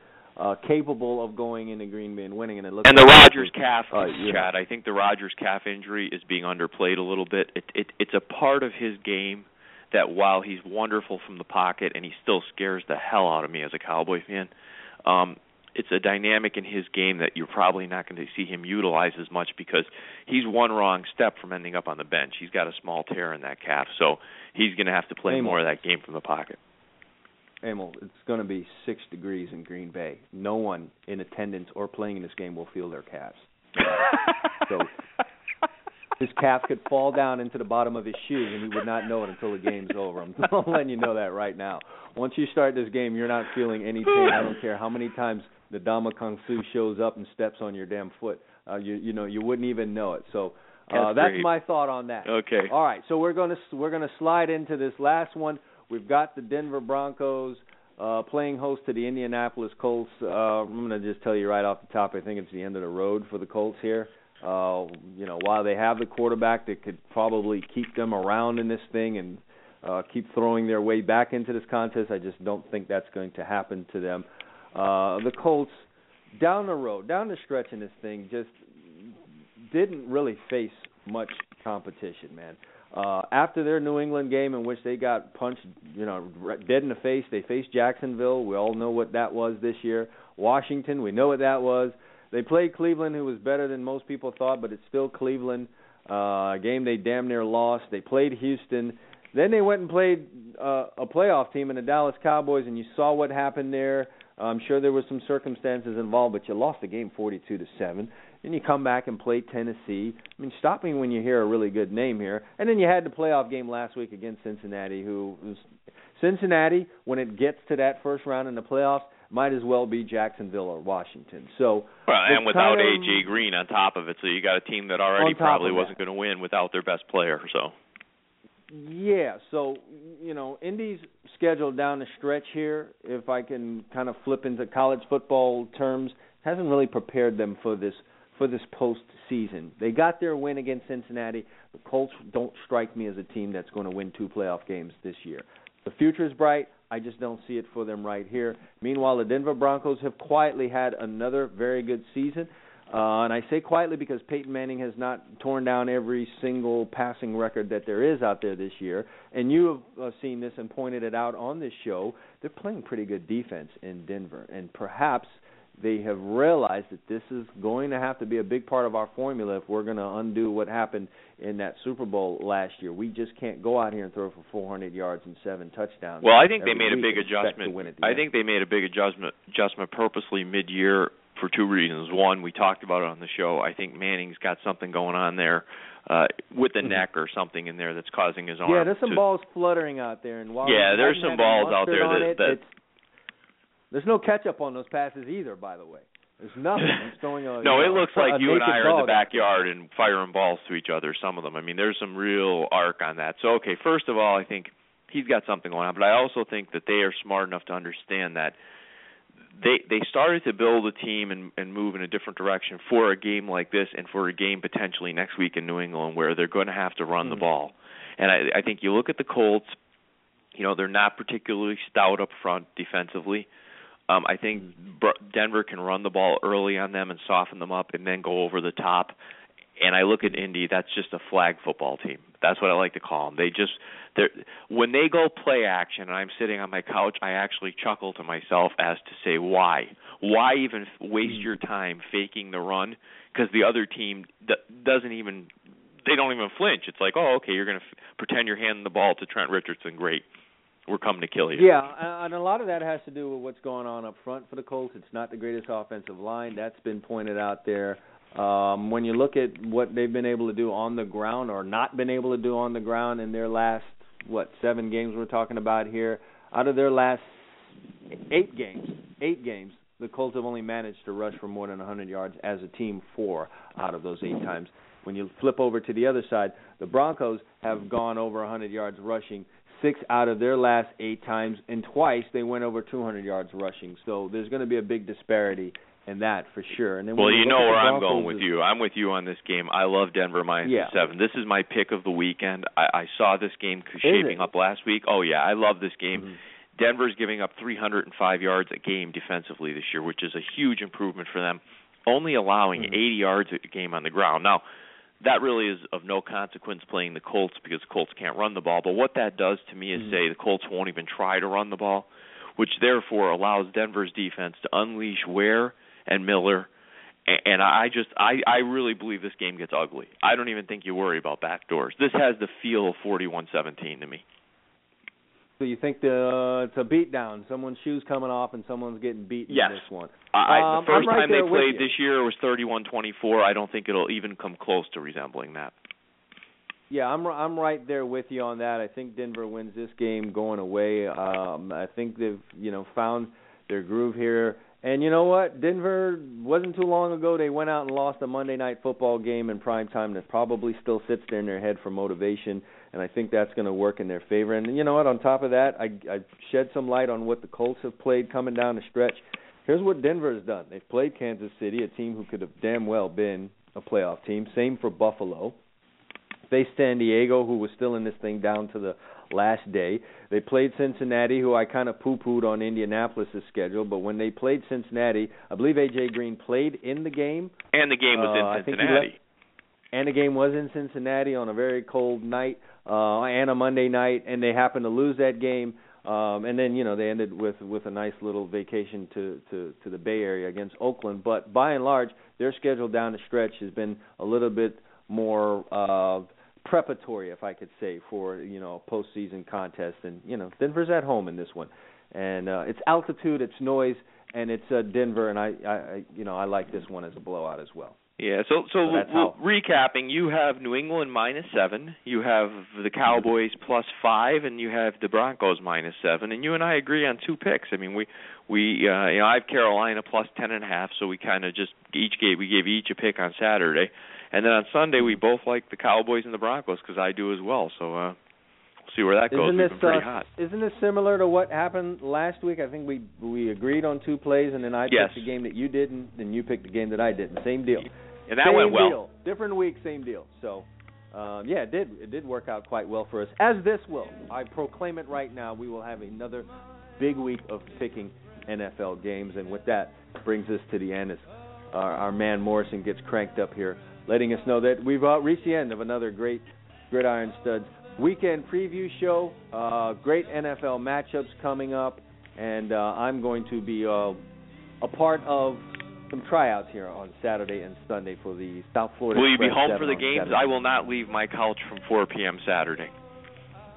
capable of going into Green Bay and winning. And it looks And the like Rodgers calf, Uh, yeah. Chad. I think the Rodgers calf injury is being underplayed a little bit. It, it it's a part of his game that while he's wonderful from the pocket and he still scares the hell out of me as a Cowboy fan, um, it's a dynamic in his game that you're probably not going to see him utilize as much because he's one wrong step from ending up on the bench. He's got a small tear in that calf, so he's going to have to play Amos. more of that game from the pocket. Emil, it's going to be six degrees in Green Bay. No one in attendance or playing in this game will feel their calves. So his calf could fall down into the bottom of his shoe, and he would not know it until the game's over. I'm, (laughs) I'm letting you know that right now. Once you start this game, you're not feeling any pain. I don't care how many times the Ndamukong Suh shows up and steps on your damn foot. Uh, you you know you wouldn't even know it. So uh, That's that's my thought on that. Okay. All right, so we're to we're going to slide into this last one. We've got the Denver Broncos uh playing host to the Indianapolis Colts. Uh I'm going to just tell you right off the top, I think it's the end of the road for the Colts here. Uh you know, while they have the quarterback that could probably keep them around in this thing and uh keep throwing their way back into this contest, I just don't think that's going to happen to them. Uh the Colts down the road, down the stretch in this thing just didn't really face much competition, man. Uh, after their New England game, in which they got punched, you know, dead in the face, they faced Jacksonville. We all know what that was this year. Washington, we know what that was. They played Cleveland, who was better than most people thought, but it's still Cleveland. Uh, a game they damn near lost. They played Houston. Then they went and played uh, a playoff team in the Dallas Cowboys, and you saw what happened there. I'm sure there were some circumstances involved, but you lost the game 42 to seven. Then you come back and play Tennessee. I mean, stop me when you hear a really good name here. And then you had the playoff game last week against Cincinnati, who was Cincinnati. When it gets to that first round in the playoffs, might as well be Jacksonville or Washington. So Well, and without kind of- AJ Green on top of it, so you got a team that already probably wasn't going to win without their best player. So Yeah, so you know, Indy's schedule down the stretch here, if I can kind of flip into college football terms, hasn't really prepared them for this for this postseason. They got their win against Cincinnati. The Colts don't strike me as a team that's going to win two playoff games this year. The future is bright. I just don't see it for them right here. Meanwhile, the Denver Broncos have quietly had another very good season. Uh, and I say quietly because Peyton Manning has not torn down every single passing record that there is out there this year. And you have uh, seen this and pointed it out on this show. They're playing pretty good defense in Denver. And perhaps they have realized that this is going to have to be a big part of our formula if we're going to undo what happened in that Super Bowl last year. We just can't go out here and throw for 400 yards and seven touchdowns. Well, I think they made a big and expect to adjustment. win at the I end. think they made a big adjustment adjustment purposely mid-year for two reasons. One, we talked about it on the show. I think Manning's got something going on there uh with the Mhm. neck or something in there that's causing his arm. Yeah, there's some to, balls fluttering out there, and while Yeah, there's some balls out there that- it, that- it's, there's no catch up on those passes either. By the way, there's nothing. It's (laughs) No, it know, looks like you and I are in the backyard and firing balls to each other. Some of them. I mean, there's some real arc on that. So, okay, first of all, I think he's got something going on, but I also think that they are smart enough to understand that they they started to build a team and and move in a different direction for a game like this and for a game potentially next week in New England where they're going to have to run mm-hmm. the ball. And I I think you look at the Colts, you know, they're not particularly stout up front defensively. Um I think. Denver can run the ball early on them and soften them up and then go over the top. And I look at Indy, that's just a flag football team. That's what I like to call them. They just they're when they go play action and I'm sitting on my couch, I actually chuckle to myself as to say why? Why even waste mm. your time faking the run because the other team d- doesn't even they don't even flinch. It's like, "Oh, okay, you're going to f- pretend you're handing the ball to Trent Richardson. Great. We're coming to kill you." Yeah, and a lot of that has to do with what's going on up front for the Colts. It's not the greatest offensive line. That's been pointed out there. Um, when you look at what they've been able to do on the ground or not been able to do on the ground in their last what seven games we're talking about here, out of their last eight games, eight games, the Colts have only managed to rush for more than 100 yards as a team four out of those eight times. When you flip over to the other side, the Broncos have gone over 100 yards rushing six out of their last eight times, and twice they went over 200 yards rushing. So there's going to be a big disparity in that for sure. And then well, you know where I'm going with you. I'm with you on this game. I love Denver minus yeah. seven. This is my pick of the weekend. I, I saw this game shaping up last week. Oh yeah, I love this game. Mm-hmm. Denver's giving up 305 yards a game defensively this year, which is a huge improvement for them. Only allowing mm-hmm. 80 yards a game on the ground. Now, that really is of no consequence playing the Colts because the Colts can't run the ball. But what that does to me is mm-hmm. say the Colts won't even try to run the ball, which therefore allows Denver's defense to unleash Ware and Miller and I just I I really believe this game gets ugly. I don't even think you worry about back doors. This has the feel of 41-17 to me. So you think the uh, it's a beatdown? Someone's shoes coming off and someone's getting beaten yes. in this one. I, um, the first right time they played this year was 31-24. I don't think it'll even come close to resembling that. Yeah, I'm I'm right there with you on that. I think Denver wins this game going away. Um, I think they've you know found their groove here. And you know what? Denver wasn't too long ago they went out and lost a Monday night football game in prime time that probably still sits there in their head for motivation and I think that's going to work in their favor. And you know what? On top of that, I I shed some light on what the Colts have played coming down the stretch. Here's what Denver has done. They've played Kansas City, a team who could have damn well been a playoff team. Same for Buffalo. Faced San Diego, who was still in this thing down to the last day. They played Cincinnati, who I kind of poo-pooed on Indianapolis' schedule, but when they played Cincinnati, I believe AJ Green played in the game. And the game was uh, in Cincinnati. and the game was in Cincinnati on a very cold night uh, and a Monday night, and they happened to lose that game. Um, and then you know they ended with with a nice little vacation to to to the Bay Area against Oakland. But by and large, their schedule down the stretch has been a little bit more uh, preparatory, if I could say, for you know a postseason contest. And you know Denver's at home in this one, and uh, it's altitude, it's noise, and it's uh, Denver, and I, I, you know I like this one as a blowout as well. Yeah, so so, so well, recapping, you have New England minus seven, you have the Cowboys plus five, and you have the Broncos minus seven, and you and I agree on two picks. I mean, we we uh, you know I have Carolina plus ten and a half, so we kind of just each gave we gave each a pick on Saturday. And then on Sunday, we both like the Cowboys and the Broncos because I do as well. So uh, we'll see where that goes. Isn't this, uh, hot. Isn't this similar to what happened last week? I think we we agreed on two plays, and then I yes. picked the game that you didn't, and you picked the game that I didn't. Same deal. And that same went well. Deal. Different week, same deal. So. Um, yeah, it did. It did work out quite well for us, as this will. I proclaim it right now. We will have another big week of picking NFL games, and with that brings us to the end. As our, our man Morrison gets cranked up here letting us know that we've uh, reached the end of another great Gridiron Studs weekend preview show. Uh, great NFL matchups coming up, and uh, I'm going to be uh, a part of some tryouts here on Saturday and Sunday for the South Florida. Will you be home for the games? Saturday. I will not leave my couch from 4 p.m. Saturday.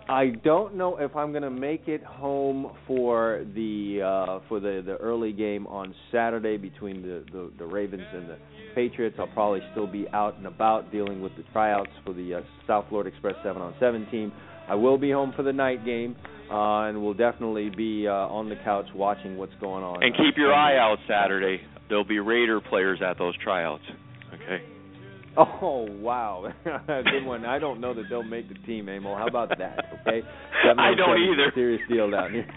I don't know if I'm going to make it home for the uh, for the the early game on Saturday between the, the the Ravens and the Patriots. I'll probably still be out and about dealing with the tryouts for the uh, South Florida Express 7 on 7 team. I will be home for the night game, uh, and will definitely be uh, on the couch watching what's going on. And keep your eye out Saturday. There'll be Raider players at those tryouts. Okay. Oh wow, (laughs) good one. I don't know that they'll make the team, Emil. How about that? Okay. (laughs) I don't either. Serious deal down here.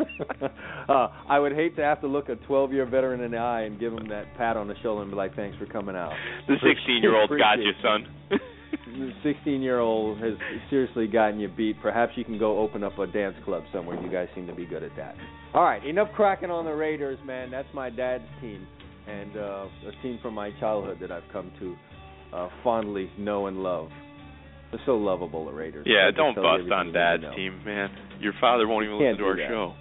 (laughs) uh, I would hate to have to look a 12-year veteran in the eye and give him that pat on the shoulder and be like, "Thanks for coming out." The 16-year-old got you, son. The 16-year-old has seriously gotten you beat. Perhaps you can go open up a dance club somewhere. You guys seem to be good at that. All right, enough cracking on the Raiders, man. That's my dad's team, and uh, a team from my childhood that I've come to uh, fondly know and love. They're so lovable, the Raiders. Yeah, don't can tell you bust on Dad's need to know. team, man. Your father won't even listen to our that. show.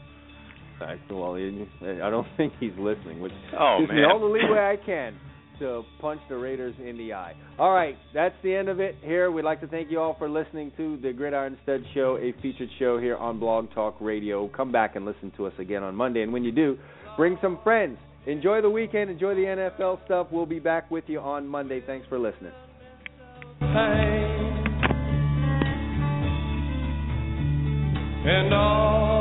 I, well, I don't (laughs) think he's listening, which Oh gives me man. all the leeway I can to punch the Raiders in the eye. All right, that's the end of it here. We'd like to thank you all for listening to the Gridiron Stud Show, a featured show here on Blog Talk Radio. Come back and listen to us again on Monday, and when you do, bring some friends. Enjoy the weekend. Enjoy the NFL stuff. We'll be back with you on Monday. Thanks for listening. And all